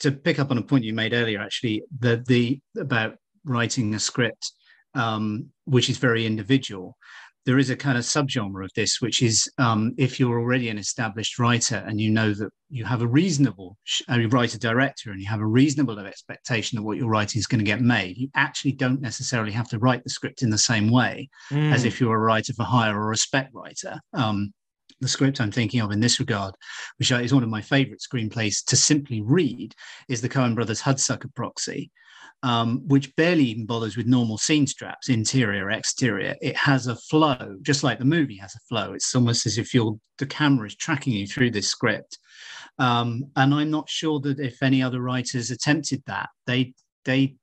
Speaker 5: to pick up on a point you made earlier, actually, the the about writing a script, um, which is very individual there is a kind of subgenre of this, which is um, if you're already an established writer and you know that you have a reasonable uh, writer director and you have a reasonable expectation that what you're writing is going to get made, you actually don't necessarily have to write the script in the same way mm. as if you're a writer for hire or a spec writer. Um, the script I'm thinking of in this regard, which is one of my favorite screenplays to simply read, is the Coen Brothers Hudsucker Proxy, um, which barely even bothers with normal scene straps, interior, exterior. It has a flow, just like the movie has a flow. It's almost as if you're the camera is tracking you through this script. Um, and I'm not sure that if any other writers attempted that, they they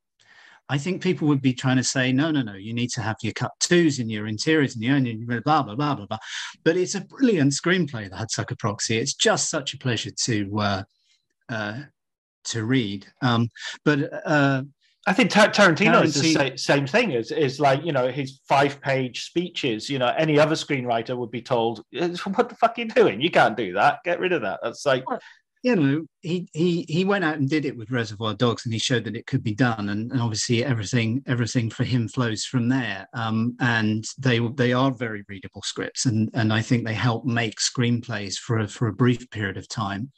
Speaker 5: I think people would be trying to say, no, no, no, you need to have your cut twos in your interiors and your own, blah, blah, blah, blah, blah. But it's a brilliant screenplay, The Hudsucker Proxy. It's just such a pleasure to uh, uh, to read. Um, but uh,
Speaker 4: I think Tar- Tarantino Tarantino is the same, same thing. Is is like you know his five page speeches. You know, any other screenwriter would be told, "What the fuck are you doing? You can't do that. Get rid of that." That's like.
Speaker 5: You know, he he he went out and did it with Reservoir Dogs, and he showed that it could be done. And, and obviously, everything everything for him flows from there. Um, and they they are very readable scripts, and and I think they help make screenplays for a, for a brief period of time,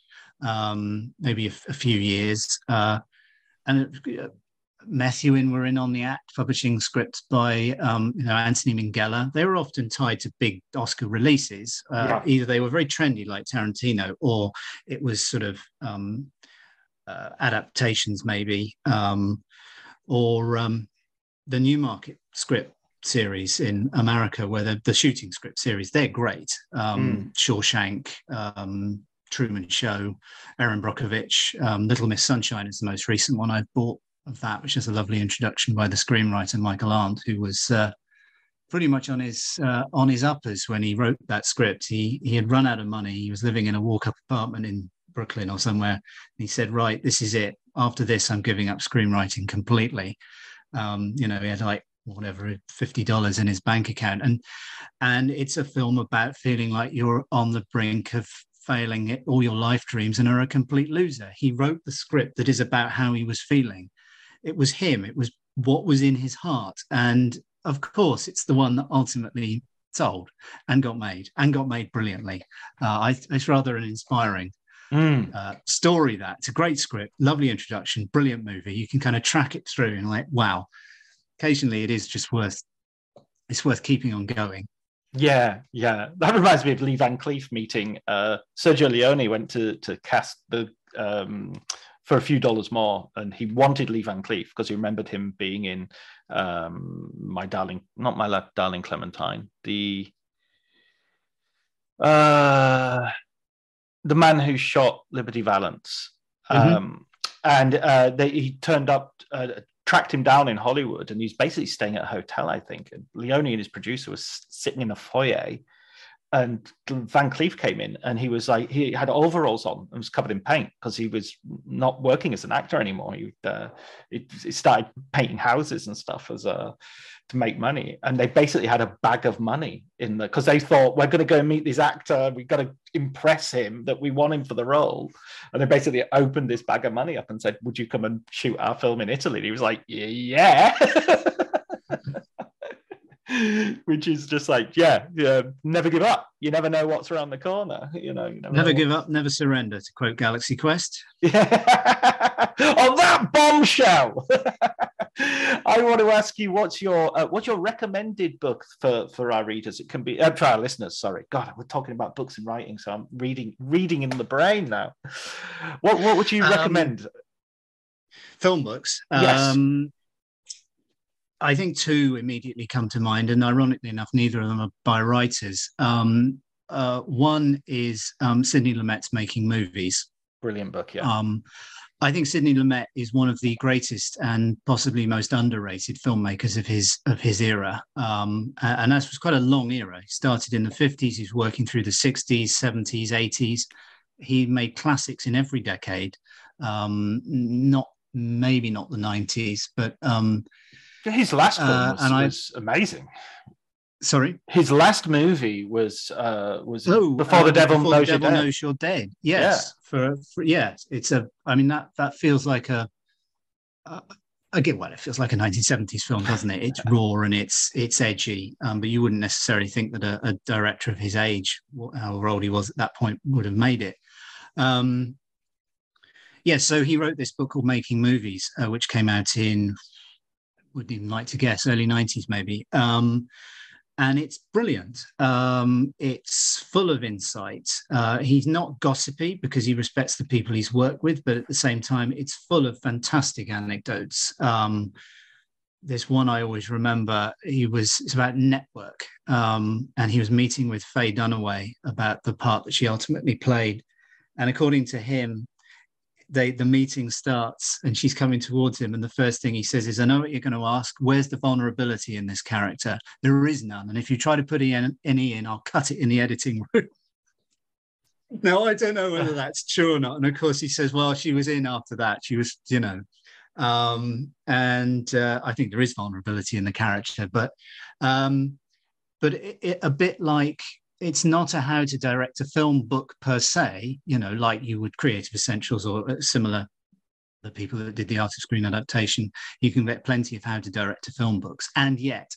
Speaker 5: um, maybe a, a few years. Uh, and it, Methuen were in on the act, publishing scripts by um, you know Anthony Minghella. They were often tied to big Oscar releases. Uh, yeah. Either they were very trendy, like Tarantino, or it was sort of um, uh, adaptations, maybe, um, or um, the Newmarket script series in America, where the, the shooting script series. They're great. Mm. Shawshank. Um, Truman Show, Erin Brockovich, um, Little Miss Sunshine is the most recent one I've bought of that, which is a lovely introduction by the screenwriter Michael Arndt, who was uh, pretty much on his uh, on his uppers when he wrote that script. He he had run out of money. He was living in a walk up apartment in Brooklyn or somewhere. he said, "Right, this is it. After this, I'm giving up screenwriting completely." Um, you know, he had like whatever fifty dollars in his bank account, and and it's a film about feeling like you're on the brink of failing at all your life dreams and are a complete loser. He wrote the script that is about how he was feeling it was him it was what was in his heart and of course it's the one that ultimately sold and got made and got made brilliantly uh, I, it's rather an inspiring mm. uh, story that it's a great script lovely introduction brilliant movie you can kind of track it through and like wow occasionally it is just worth it's worth keeping on going
Speaker 4: yeah, yeah. That reminds me of Lee Van Cleef meeting. Uh, Sergio Leone went to to cast the um, for a few dollars more, and he wanted Lee Van Cleef because he remembered him being in um, my darling, not my darling Clementine, the uh, the man who shot Liberty Valance, mm-hmm. um, and uh, they, he turned up, uh, tracked him down in Hollywood, and he's basically staying at a hotel, I think. And Leone and his producer was sitting in a foyer and Van Cleef came in and he was like he had overalls on and was covered in paint because he was not working as an actor anymore. He, uh, he, he started painting houses and stuff as a to make money, and they basically had a bag of money in the because they thought we're going to go meet this actor, we've got to impress him that we want him for the role, and they basically opened this bag of money up and said, "Would you come and shoot our film in Italy?" And he was like, "Yeah." which is just like, yeah, yeah, never give up. You never know what's around the corner. You know, you
Speaker 5: never, never give up, never surrender. To quote Galaxy Quest.
Speaker 4: Yeah. On that bombshell. I want to ask you what's your uh, what's your recommended book for for our readers? It can be uh, for our listeners. Sorry, God, we're talking about books and writing, so I'm reading reading in the brain now. What what would you um, recommend? Um,
Speaker 5: film books. Yes. Um, I think two immediately come to mind, and ironically enough, neither of them are by writers. Um, uh, one is um, Sidney Lumet's Making Movies.
Speaker 4: Brilliant book, yeah.
Speaker 5: Um, I think Sidney Lumet is one of the greatest and possibly most underrated filmmakers of his of his era. Um, and that was quite a long era. He started in the 50s, he's working through the 60s, 70s, 80s. He made classics in every decade. Um, not maybe not the 90s, but um,
Speaker 4: his last film uh, was, and was amazing.
Speaker 5: Sorry,
Speaker 4: his last movie was uh, was oh, before the uh, devil, before knows, the devil
Speaker 5: you're knows you're dead. Yes, yeah. For, for yeah, it's a. I mean that that feels like a. Uh, again, well, it feels like a 1970s film, doesn't it? It's raw and it's it's edgy, um, but you wouldn't necessarily think that a, a, director of his age, however old he was at that point, would have made it. Um, yeah, so he wrote this book called Making Movies, uh, which came out in would even like to guess, early 90s maybe. Um, and it's brilliant. Um, it's full of insight. Uh, he's not gossipy because he respects the people he's worked with, but at the same time, it's full of fantastic anecdotes. Um, there's one I always remember. He was it's about network, um, and he was meeting with Faye Dunaway about the part that she ultimately played. And according to him, they the meeting starts and she's coming towards him and the first thing he says is i know what you're going to ask. Where's the vulnerability in this character? There is none. And if you try to put any in i'll cut it in the editing room. Now i don't know whether that's true or not. And of course he says well she was in after that. She was you know. Um, and uh, i think there is vulnerability in the character but um, but it, it, a bit like it's not a how to direct a film book per se, you know, like you would Creative Essentials or uh, similar the people that did the art of screen adaptation, you can get plenty of how to direct a film books. And yet,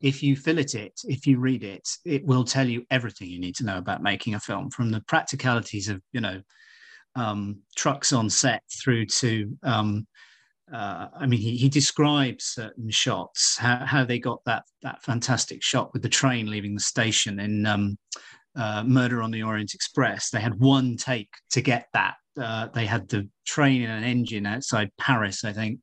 Speaker 5: if you fillet it, if you read it, it will tell you everything you need to know about making a film, from the practicalities of, you know, um, trucks on set through to um, uh, I mean, he, he describes certain shots, how, how they got that that fantastic shot with the train leaving the station in um, uh, Murder on the Orient Express. They had one take to get that. Uh, they had the train and an engine outside Paris, I think,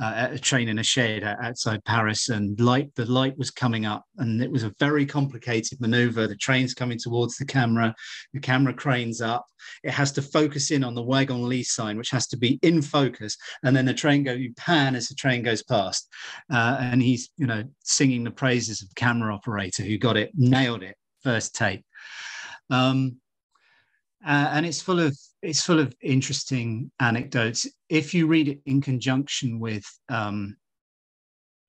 Speaker 5: uh, a train in a shed outside Paris, and light. The light was coming up, and it was a very complicated maneuver. The train's coming towards the camera. The camera cranes up. It has to focus in on the Wagons-Lits sign, which has to be in focus, and then the train go. You pan as the train goes past, uh, and he's you know singing the praises of the camera operator who got it, nailed it first take. Um, uh, and it's full of it's full of interesting anecdotes. If you read it in conjunction with um,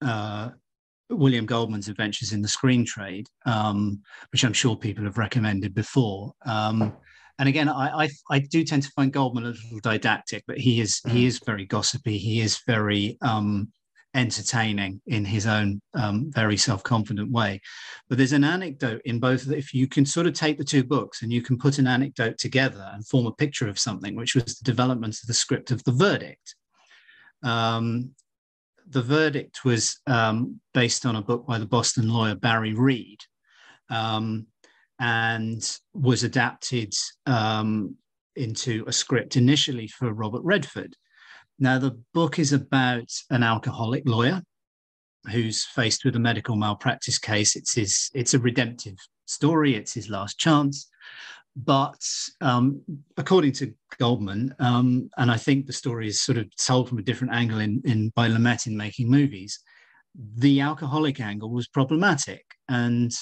Speaker 5: uh, William Goldman's Adventures in the Screen Trade, um, which I'm sure people have recommended before. Um, and again, I, I, I do tend to find Goldman a little didactic, but he is he mm. is very gossipy. He is very um, entertaining in his own um, very self-confident way. But there's an anecdote in both if you can sort of take the two books and you can put an anecdote together and form a picture of something which was the development of the script of the verdict. Um, the verdict was um, based on a book by the boston lawyer barry reed um, and was adapted um, into a script initially for robert redford now, the book is about an alcoholic lawyer who's faced with a medical malpractice case. It's his, it's a redemptive story. It's his last chance. But um, according to Goldman, um, and I think the story is sort of told from a different angle in, in by Lumet in making movies, the alcoholic angle was problematic, and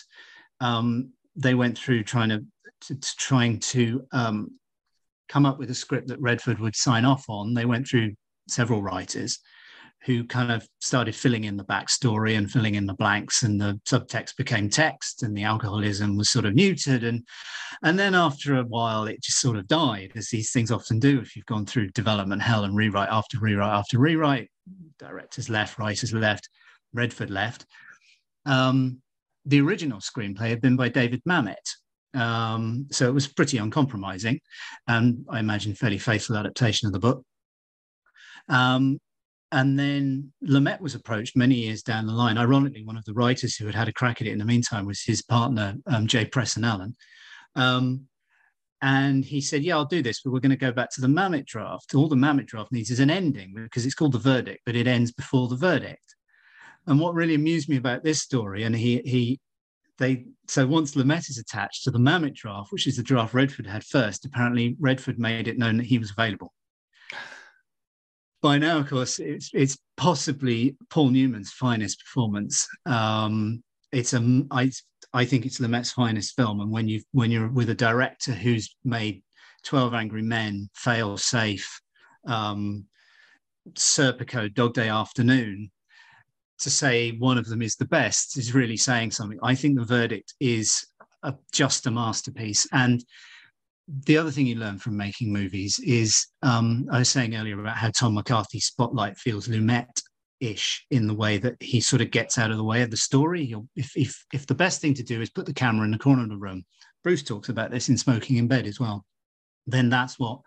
Speaker 5: um, they went through trying to, to, to trying to um, come up with a script that Redford would sign off on. They went through several writers who kind of started filling in the backstory and filling in the blanks and the subtext became text and the alcoholism was sort of neutered and and then after a while it just sort of died as these things often do. If you've gone through development hell and rewrite after rewrite after rewrite directors left writers left redford left um, the original screenplay had been by david mamet. Um, so it was pretty uncompromising and i imagine fairly faithful adaptation of the book um, and then Lumet was approached many years down the line. Ironically, one of the writers who had had a crack at it in the meantime was his partner, um, Jay Presson Allen. Um, and he said, Yeah, I'll do this, but we're going to go back to the Mamet draft. All the Mamet draft needs is an ending because it's called the verdict, but it ends before the verdict. And what really amused me about this story, and he, he, they, so once Lumet is attached to the Mamet draft, which is the draft Redford had first, apparently Redford made it known that he was available by now, of course, it's it's possibly Paul Newman's finest performance. Um, it's a I I think it's Lumet's finest film, and when you when you're with a director who's made Twelve Angry Men, Fail Safe, um, Serpico, Dog Day Afternoon, to say one of them is the best is really saying something. I think the verdict is a, just a masterpiece, and the other thing you learn from making movies is um, I was saying earlier about how Tom McCarthy's spotlight feels Lumet ish in the way that he sort of gets out of the way of the story. If, if, if the best thing to do is put the camera in the corner of the room, Bruce talks about this in Smoking in Bed as well, then that's what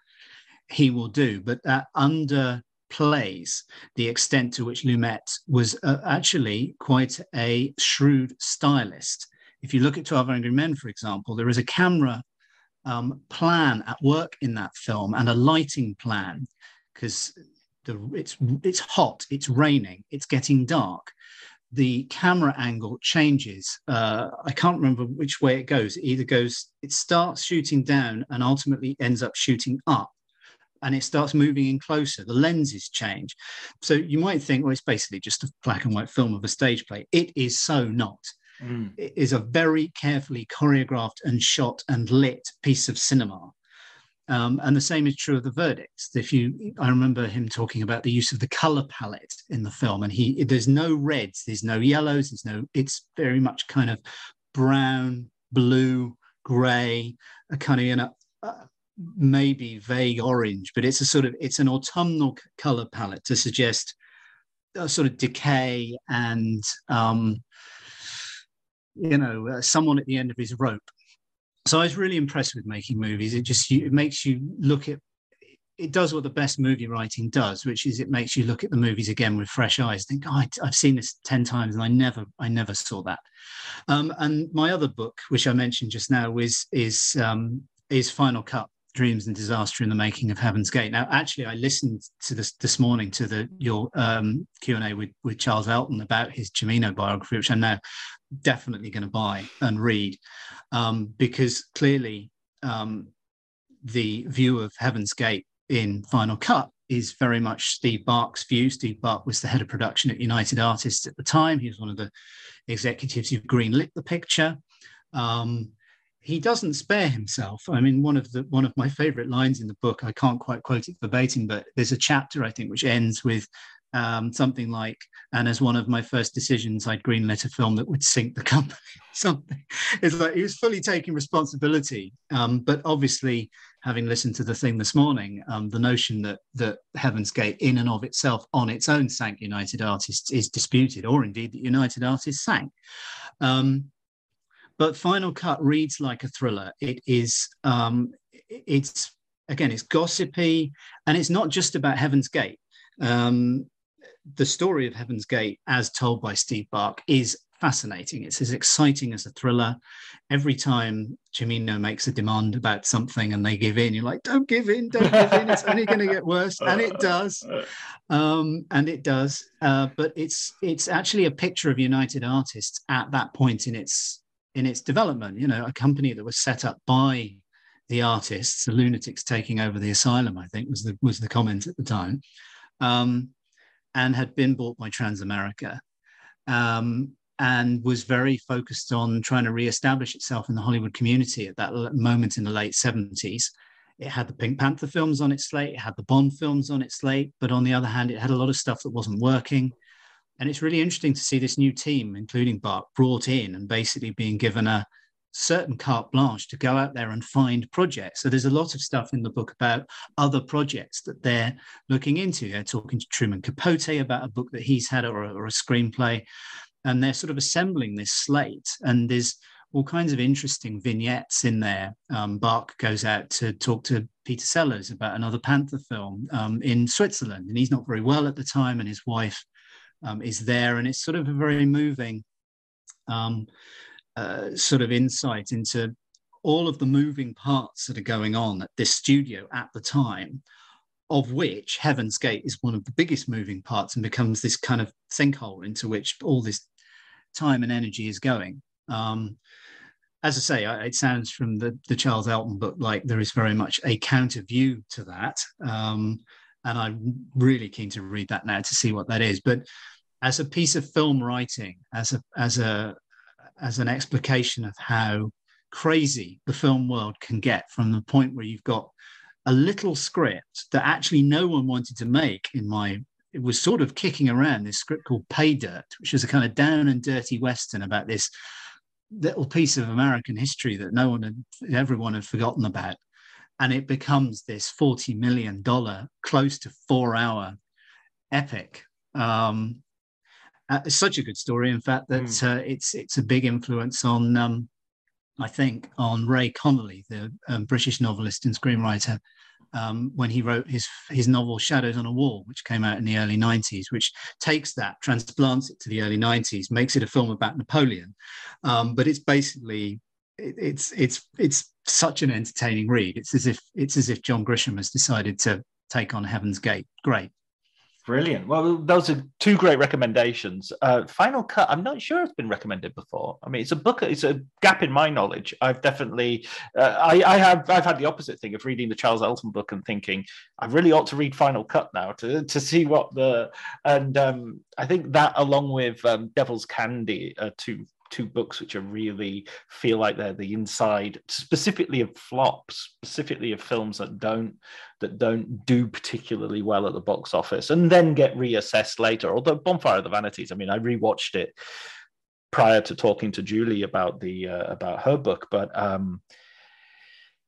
Speaker 5: he will do. But that underplays the extent to which Lumet was uh, actually quite a shrewd stylist if you look at 12 Angry Men, for example, there is a camera um, plan at work in that film and a lighting plan because it's it's hot, it's raining, it's getting dark. The camera angle changes. Uh, I can't remember which way it goes. It either goes, it starts shooting down and ultimately ends up shooting up and it starts moving in closer. The lenses change. So you might think, well, it's basically just a black and white film of a stage play. It is so not. Mm. Is a very carefully choreographed and shot and lit piece of cinema. Um, and the same is true of the verdicts. If you, I remember him talking about the use of the color palette in the film, and he, there's no reds, there's no yellows, there's no. It's very much kind of brown, blue, grey, a kind of you know, uh, maybe vague orange, but it's a sort of it's an autumnal color palette to suggest a sort of decay and um, you know uh, someone at the end of his rope. So I was really impressed with making movies. It just it makes you look at it does what the best movie writing does, which is it makes you look at the movies again with fresh eyes. Think, oh, I, have seen this ten times, and I never, I never saw that. Um, and my other book, which I mentioned just now, is is um, is Final Cut, dreams and disaster in the making of heaven's gate. Now actually i listened to this this morning to the your um, q&a with, with charles elton about his cimino biography which i'm now definitely going to buy and read um, because clearly um, the view of heaven's gate in final cut is very much Steve Bach's view. Steve Bach was the head of production at united artists at the time. He was one of the executives who greenlit the picture. Um, he doesn't spare himself. I mean, one of the one of my favorite lines in the book, I can't quite quote it verbatim, but there's a chapter I think which ends with um, something like, "And as one of my first decisions, I'd greenlit a film that would sink the company." something. It's like he was fully taking responsibility. Um, but obviously, having listened to the thing this morning, um, the notion that that Heaven's Gate, in and of itself, on its own, sank United Artists is disputed, or indeed that United Artists sank. Um, but Final Cut reads like a thriller. It is, um, it's again, it's gossipy, and it's not just about Heaven's Gate. Um, the story of Heaven's Gate, as told by Steve Bach, is fascinating. It's as exciting as a thriller. Every time Cimino makes a demand about something and they give in, you're like, don't give in, don't give in. It's only going to get worse, and it does, um, and it does. Uh, but it's it's actually a picture of United Artists at that point in its in its development. You know, a company that was set up by the artists, the lunatics taking over the asylum, I think was the was the comment at the time, um, and had been bought by Transamerica, um, and was very focused on trying to re-establish itself in the Hollywood community at that moment in the late seventies. It had the Pink Panther films on its slate, it had the Bond films on its slate, but on the other hand, it had a lot of stuff that wasn't working. And it's really interesting to see this new team, including Bach, brought in and basically being given a certain carte blanche to go out there and find projects. So there's a lot of stuff in the book about other projects that they're looking into. They're talking to Truman Capote about a book that he's had or, or a screenplay, and they're sort of assembling this slate. And there's all kinds of interesting vignettes in there. Um, Bach goes out to talk to Peter Sellers about another Panther film um, in Switzerland, and he's not very well at the time, and his wife um, is there, and it's sort of a very moving um, uh, sort of insight into all of the moving parts that are going on at this studio at the time, of which Heaven's Gate is one of the biggest moving parts and becomes this kind of sinkhole into which all this time and energy is going. Um, as I say, it sounds from the, the Charles Elton book like there is very much a counter view to that. Um, and I'm really keen to read that now to see what that is. But as a piece of film writing, as a as a as an explication of how crazy the film world can get from the point where you've got a little script that actually no one wanted to make in my it was sort of kicking around this script called pay dirt which is a kind of down and dirty western about this little piece of american history that no one had everyone had forgotten about. And it becomes this 40 million dollar close to four hour epic. Um, uh, it's such a good story in fact that mm. uh, it's it's a big influence on um, i think on ray connolly the um, british novelist and screenwriter um, when he wrote his his novel Shadows on a Wall, which came out in the early 90s, which takes that, transplants it to the early 90s, makes it a film about Napoleon. Um, but it's basically it, it's it's it's such an entertaining read. It's as if it's as if John Grisham has decided to take on Heaven's Gate. Great.
Speaker 4: Brilliant. Well, those are two great recommendations. Uh, Final Cut, I'm not sure it's been recommended before. I mean, it's a book. It's a gap in my knowledge. I've definitely, uh, I, I, have, I've had the opposite thing of reading the Charles Elton book and thinking I really ought to read Final Cut now to to see what the and um, I think that along with um, Devil's Candy are two two books which are really feel like they're the inside specifically of flops specifically of films that don't that don't do particularly well at the box office and then get reassessed later although bonfire of the vanities i mean i rewatched it prior to talking to julie about the uh, about her book but um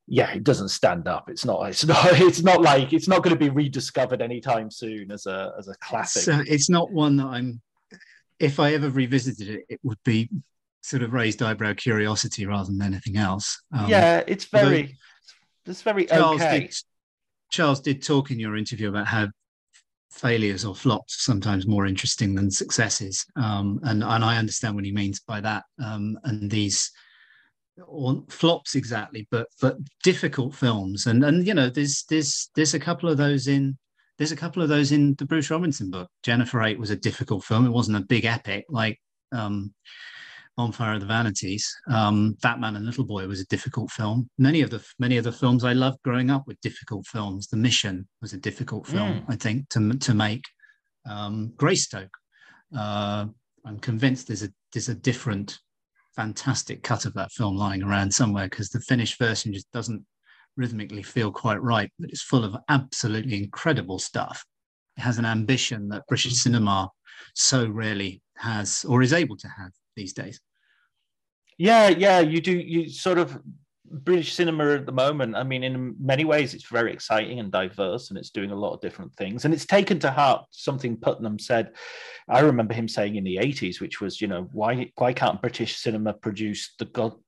Speaker 4: yeah, it doesn't stand up. It's not. It's not. It's not like it's not going to be rediscovered anytime soon as a as a classic.
Speaker 5: Uh, it's not one that I'm. If I ever revisited it, it would be sort of raised eyebrow curiosity rather than anything else.
Speaker 4: Um, yeah, it's very, it's very
Speaker 5: Charles
Speaker 4: okay.
Speaker 5: Did, Charles did talk in your interview about how failures or flops are sometimes more interesting than successes, um, and and I understand what he means by that. Um, and these or flops exactly, but but difficult films, and and you know there's there's there's a couple of those in there's a couple of those in the Bruce Robinson book. Jennifer Eight was a difficult film. It wasn't a big epic like um, Bonfire of the Vanities. Um, Fat Man and Little Boy was a difficult film. Many of the many of the films I loved growing up were difficult films. The Mission was a difficult film,
Speaker 4: Mm.
Speaker 5: I think, to to make. Um, Greystoke. Uh, I'm convinced there's a there's a different, fantastic cut of that film lying around somewhere because the finished version just doesn't rhythmically feel quite right, but it's full of absolutely incredible stuff. It has an ambition that British cinema so rarely has or is able to have these days.
Speaker 4: Yeah, yeah, you do. You sort of British cinema at the moment. I mean, in many ways, it's very exciting and diverse, and it's doing a lot of different things. And it's taken to heart something Puttnam said. I remember him saying in the '80s, which was, you know, why why can't British cinema produce the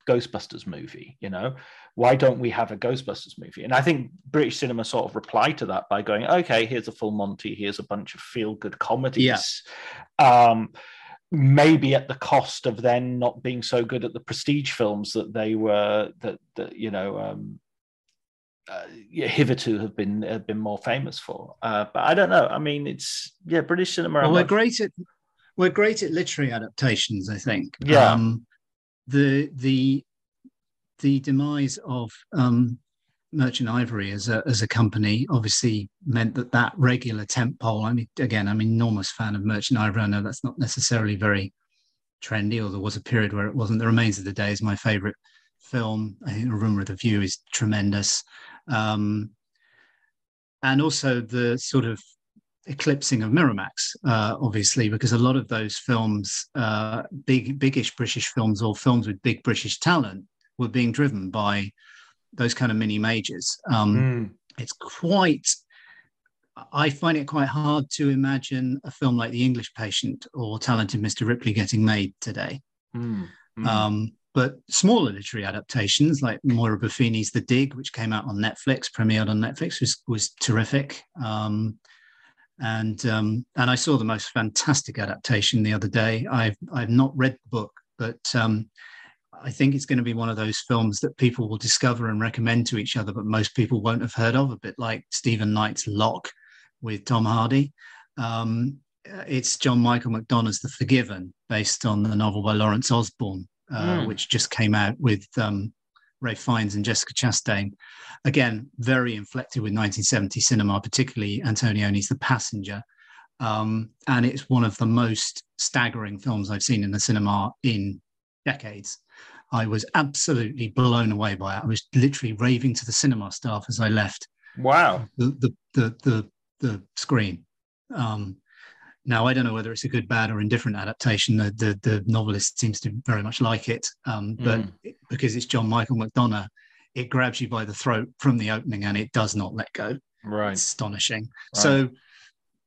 Speaker 4: Ghostbusters movie? You know, why don't we have a Ghostbusters movie? And I think British cinema sort of replied to that by going, okay, here's a full Monty, here's a bunch of feel good comedies. Um, maybe at the cost of then not being so good at the prestige films that they were that that you know um uh, yeah, hitherto have been have been more famous for uh, but i don't know i mean it's yeah british cinema
Speaker 5: Well, we're great at we're great at literary adaptations, I think.
Speaker 4: Yeah.
Speaker 5: Um, the the the demise of um, Merchant Ivory as a as a company obviously meant that that regular tent pole. I mean, again, I'm an enormous fan of Merchant Ivory. I know that's not necessarily very trendy, or there was a period where it wasn't. The Remains of the Day is my favorite film. I think The Room with a View is tremendous. Um, and also the sort of eclipsing of Miramax, uh, obviously, because a lot of those films, uh, big, biggish British films or films with big British talent, were being driven by those kind of mini majors. Um,
Speaker 4: Mm.
Speaker 5: It's quite. I find it quite hard to imagine a film like The English Patient or Talented Mr. Ripley getting made today.
Speaker 4: Mm. Mm.
Speaker 5: Um, but smaller literary adaptations like Moira Buffini's The Dig, which came out on Netflix, premiered on Netflix, was was terrific. Um, and um, and I saw the most fantastic adaptation the other day. I've I've not read the book, but um, I think it's going to be one of those films that people will discover and recommend to each other, but most people won't have heard of. A bit like Stephen Knight's Locke with Tom Hardy. Um, it's John Michael McDonagh's The Forgiven, based on the novel by Lawrence Osborne, uh,
Speaker 4: Mm.
Speaker 5: which just came out with um, Ralph Fiennes and Jessica Chastain. Again, very inflected with 1970 cinema, particularly Antonioni's The Passenger. Um, and it's one of the most staggering films I've seen in the cinema in decades. I was absolutely blown away by it. I was literally raving to the cinema staff as I left
Speaker 4: wow
Speaker 5: the the the the, the screen. Um, now I don't know whether it's a good, bad, or indifferent adaptation. The the, the novelist seems to very much like it, um, but
Speaker 4: Mm.
Speaker 5: it- because it's John Michael McDonagh, it grabs you by the throat from the opening and it does not let go.
Speaker 4: right
Speaker 5: It's astonishing.
Speaker 4: Right.
Speaker 5: So,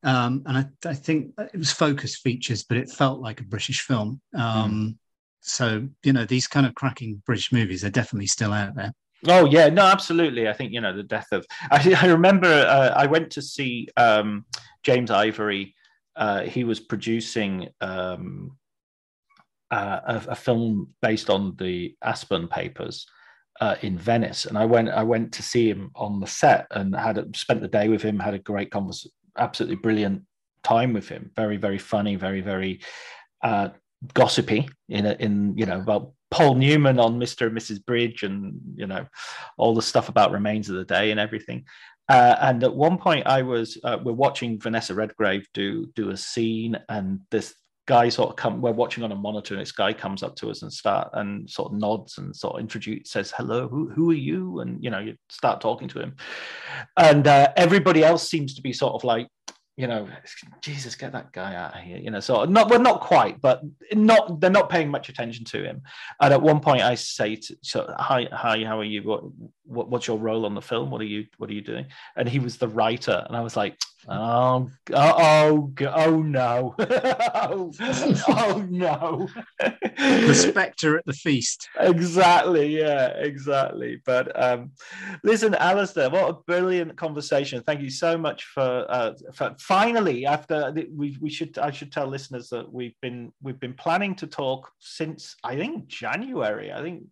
Speaker 5: um, and I, I think it was focus features, but it felt like a British film. Um, So you know these kind of cracking British movies are definitely still out there.
Speaker 4: Oh yeah, no, absolutely. I think you know the death of. I, I remember uh, I went to see um, James Ivory. Uh, he was producing um, uh, a, a, film based on the Aspern papers uh, in Venice, and I went. I went to see him on the set and had a, spent the day with him. Had a great conversation, absolutely brilliant time with him. Very, very funny. Very, very uh, gossipy in a, in you know about Paul Newman on Mr. and Mrs. Bridge and you know all the stuff about Remains of the Day and everything. Uh, and at one point, I was uh, we're watching Vanessa Redgrave do do a scene, and this guy sort of come. We're watching on a monitor, and this guy comes up to us and start and sort of nods and sort of introduce, says hello, who who are you? And you know, you start talking to him, and uh, everybody else seems to be sort of like you know, Jesus, get that guy out of here. You know, so not well, not quite, but not they're not paying much attention to him. And at one point, I say, to, "So, hi, hi, how are you? What, what, what's your role on the film? What are you, what are you doing?" And he was the writer, and I was like, "Oh, oh, oh, oh no, oh, oh no!"
Speaker 5: the spectre at the feast.
Speaker 4: Exactly. Yeah. Exactly. But um, listen, Alistair, what a brilliant conversation. Thank you so much for uh, for finally, after we, we should, I should tell listeners that we've been we've been planning to talk since I think January. I think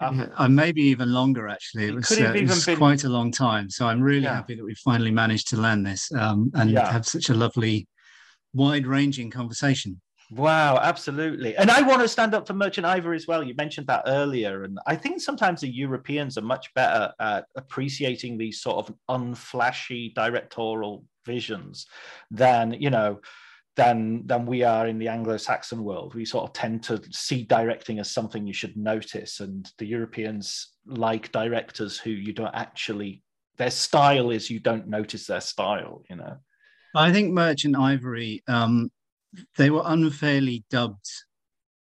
Speaker 5: um, yeah, maybe even longer actually. It, it was, uh, it was been... quite a long time. So I'm really yeah. happy that we finally managed to land this um, and yeah. have such a lovely, wide-ranging conversation.
Speaker 4: Wow, absolutely. And I want to stand up for Merchant Ivory as well. You mentioned that earlier. And I think sometimes the Europeans are much better at appreciating these sort of unflashy directorial visions than, you know, than than we are in the Anglo-Saxon world. We sort of tend to see directing as something you should notice. And the Europeans like directors who you don't actually their style is you don't notice their style, you know.
Speaker 5: I think Merchant Ivory um they were unfairly dubbed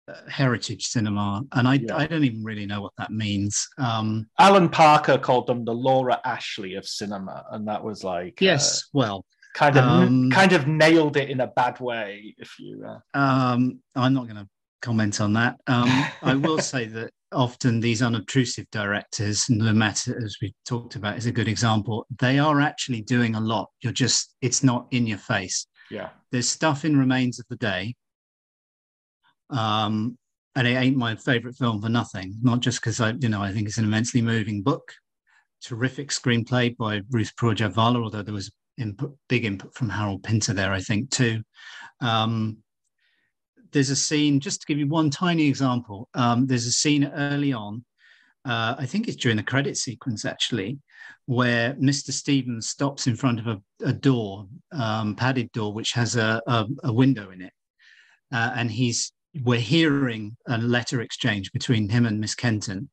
Speaker 5: uh, heritage cinema, and I, yeah. I don't even really know what that means. Um,
Speaker 4: Alan Parker called them the Laura Ashley of cinema, and that was like
Speaker 5: yes, uh, well,
Speaker 4: kind of um, kind of nailed it in a bad way. If you,
Speaker 5: uh... um, I'm not going to comment on that. Um, I will say that often these unobtrusive directors, and Lumet, as we talked about, is a good example. They are actually doing a lot. You're just, it's not in your face.
Speaker 4: Yeah.
Speaker 5: There's stuff in Remains of the Day. Um, and it ain't my favorite film for nothing, not just because I, you know, I think it's an immensely moving book. Terrific screenplay by Ruth Prawer although there was input, big input from Harold Pinter there, I think, too. Um, there's a scene, just to give you one tiny example, um, there's a scene early on, uh, I think it's during the credit sequence actually, where Mr. Stevens stops in front of a, a door, um, padded door, which has a, a, a window in it. Uh, and he's we're hearing a letter exchange between him and Miss Kenton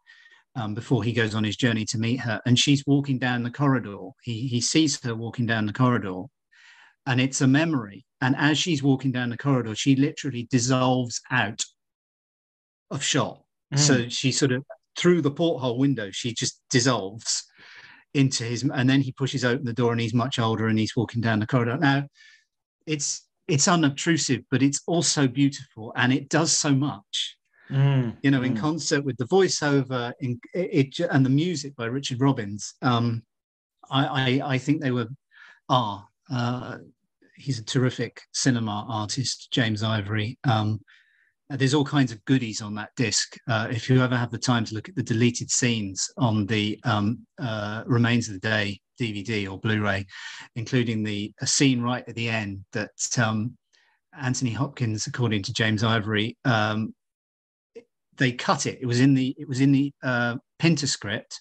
Speaker 5: um, before he goes on his journey to meet her. And she's walking down the corridor. He, he sees her walking down the corridor, and it's a memory. And as she's walking down the corridor, she literally dissolves out of shot. Mm. So she sort of, through the porthole window, she just dissolves into his and then he pushes open the door and he's much older and he's walking down the corridor now it's it's unobtrusive but it's also beautiful and it does so much
Speaker 4: mm,
Speaker 5: you know
Speaker 4: mm.
Speaker 5: in concert with the voiceover in it, it, and the music by richard robbins um i i, I think they were are uh he's a terrific cinema artist james ivory um uh, there's all kinds of goodies on that disc. Uh, if you ever have the time to look at the deleted scenes on the um, uh, Remains of the Day DVD or Blu-ray, including the a scene right at the end that um, Anthony Hopkins, according to James Ivory, um, they cut it. It was in the it was in the uh, Pinter script,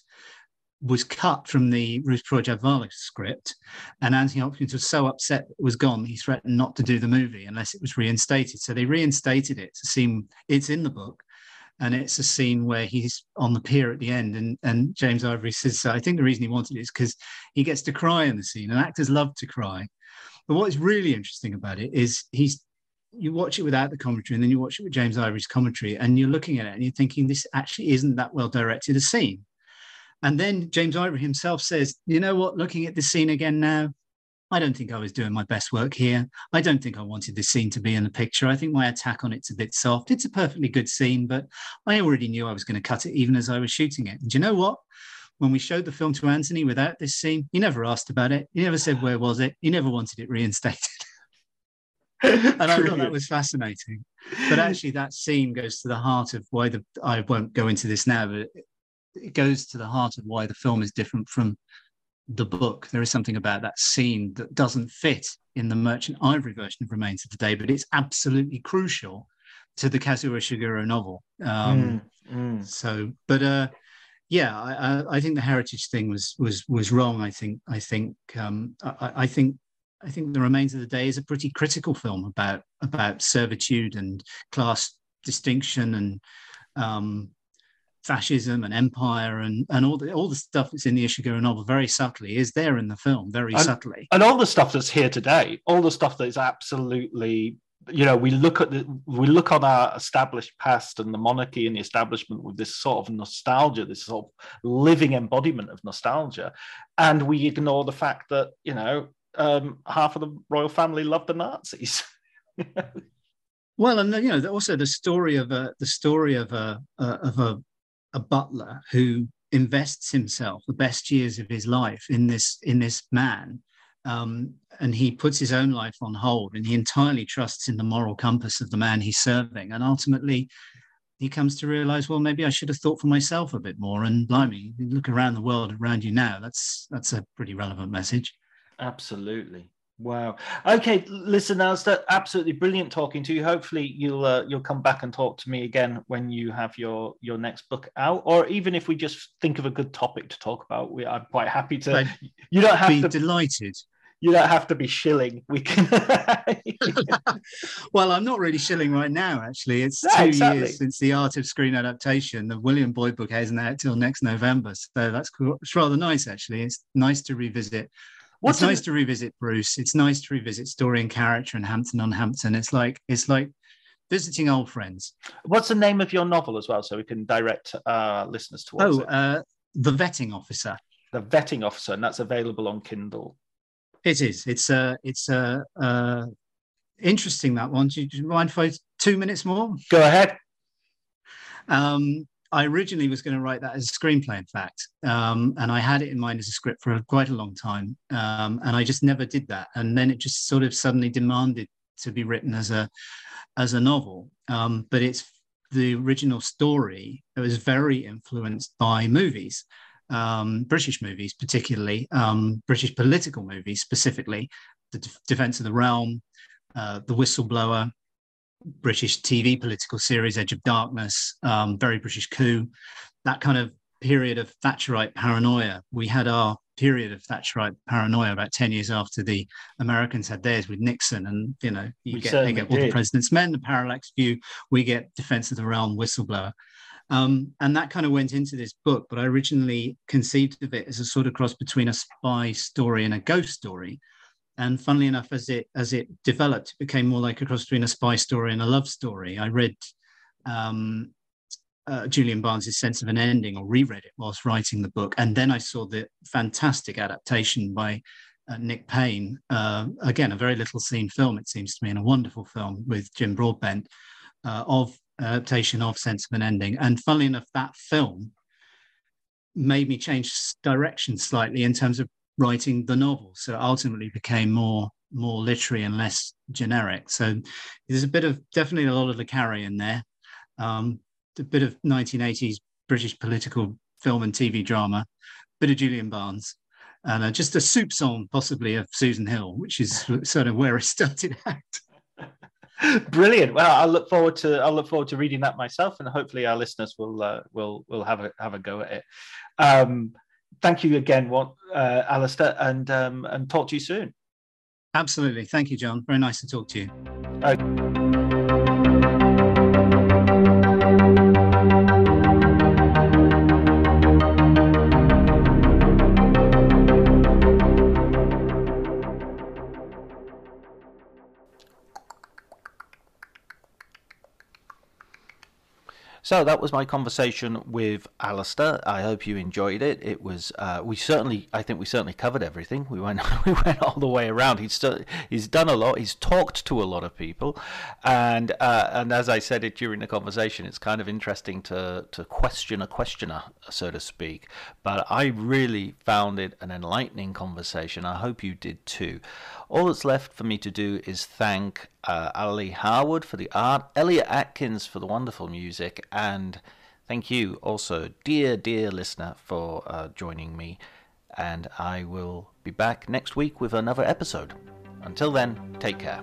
Speaker 5: was cut from the Ruth Prawer script, and Anthony Hopkins was so upset it was gone. He threatened not to do the movie unless it was reinstated. So they reinstated it to seem it's in the book, and it's a scene where he's on the pier at the end, and and James Ivory says, "I think the reason he wanted it is because he gets to cry in the scene, and actors love to cry." But what is really interesting about it is he's you watch it without the commentary and then you watch it with James Ivory's commentary and you're looking at it and you're thinking this actually isn't that well directed a scene and then James Ivory himself says, you know what, looking at this scene again now, I don't think I was doing my best work here. I don't think I wanted this scene to be in the picture. I think my attack on it's a bit soft. It's a perfectly good scene, but I already knew I was going to cut it even as I was shooting it. And you know what? when we showed the film to Anthony without this scene, he never asked about it. He never said where was it. He never wanted it reinstated. and I thought that was fascinating. But actually, that scene goes to the heart of why the I won't go into this now, but it goes to the heart of why the film is different from the book. There is something about that scene that doesn't fit in the Merchant Ivory version of Remains of the Day, but it's absolutely crucial to the Kazuo Ishiguro novel. Um, mm, mm. So, but uh, yeah, I, I, think the heritage thing was was was wrong. I think I think um, I, I, think I think the Remains of the Day is a pretty critical film about about servitude and class distinction and um, fascism and empire and and all the all the stuff that's in the Ishiguro novel very subtly is there in the film very
Speaker 4: and,
Speaker 5: subtly.
Speaker 4: and all the stuff that's here today all the stuff that is absolutely you know we look at the we look on our established past and the monarchy and the establishment with this sort of nostalgia this sort of living embodiment of nostalgia and we ignore the fact that you know um, half of the royal family loved the nazis.
Speaker 5: Well and you know also the story of a the story of a, a of a a butler who invests himself the best years of his life in this in this man um, and he puts his own life on hold and he entirely trusts in the moral compass of the man he's serving and ultimately he comes to realize well maybe i should have thought for myself a bit more and blimey look around the world around you now that's that's a pretty relevant message
Speaker 4: absolutely Wow. Okay, listen, Alistair, absolutely brilliant talking to you. Hopefully, you'll uh, you'll come back and talk to me again when you have your your next book out, or even if we just think of a good topic to talk about. We, I'm quite happy to.
Speaker 5: I'd you don't have be to be delighted.
Speaker 4: You don't have to be shilling. We can.
Speaker 5: well, I'm not really shilling right now. Actually, it's two exactly. years since the Art of Screen adaptation. The William Boyd book hasn't out till next November, so that's cool. It's rather nice, actually. It's nice to revisit What's it's nice to revisit Bruce. It's nice to revisit story and character and Hampton on Hampton. It's like it's like visiting old friends.
Speaker 4: What's the name of your novel as well, so we can direct our listeners towards
Speaker 5: oh, it? Uh, the Vetting Officer.
Speaker 4: The Vetting Officer, and that's available on Kindle.
Speaker 5: It is. It's a. Uh, it's a. Uh, uh, interesting that one. Do you mind for two minutes more?
Speaker 4: Go ahead.
Speaker 5: Um, I originally was going to write that as a screenplay, in fact, um, and I had it in mind as a script for quite a long time, um, and I just never did that. And then it just sort of suddenly demanded to be written as a as a novel. Um, but it's the original story. It was very influenced by movies, um, British movies, particularly um, British political movies, specifically the D- Defence of the Realm, uh, The Whistleblower, British TV political series, Edge of Darkness, um, very British coup, that kind of period of Thatcherite paranoia. We had our period of Thatcherite paranoia about 10 years after the Americans had theirs with Nixon. And, you know, you we get, they get all the president's men, the parallax view, we get Defense of the Realm, Whistleblower. Um, and that kind of went into this book, but I originally conceived of it as a sort of cross between a spy story and a ghost story. And funnily enough, as it as it developed, it became more like a cross between a spy story and a love story. I read um, uh, Julian Barnes' Sense of an Ending, or reread it whilst writing the book, and then I saw the fantastic adaptation by uh, Nick Payne. Uh, again, a very little seen film, it seems to me, and a wonderful film with Jim Broadbent uh, of adaptation of Sense of an Ending. And funnily enough, that film made me change direction slightly in terms of writing the novel. So ultimately became more more literary and less generic. So there's a bit of definitely a lot of Le Carre in there, um, a bit of 1980s British political film and TV drama, bit of Julian Barnes, and uh, just a soup song possibly of Susan Hill, which is sort of where it started out.
Speaker 4: Brilliant. Well, I look forward to I look forward to reading that myself, and hopefully our listeners will uh, will will have a have a go at it. Um, thank you again, uh, Alistair, and um, and talk to you soon.
Speaker 5: Absolutely. Thank you, John. Very nice to talk to you.
Speaker 4: Uh- So that was my conversation with Alistair. I hope you enjoyed it. It was uh, we certainly, I think we certainly covered everything. We went we went all the way around. He's he's done a lot. He's talked to a lot of people, and uh, and as I said it during the conversation, it's kind of interesting to to question a questioner, so to speak. But I really found it an enlightening conversation. I hope you did too. All that's left for me to do is thank uh, Ali Harwood for the art, Elliot Atkins for the wonderful music, and thank you also, dear, dear listener, for uh, joining me. And I will be back next week with another episode. Until then, take care.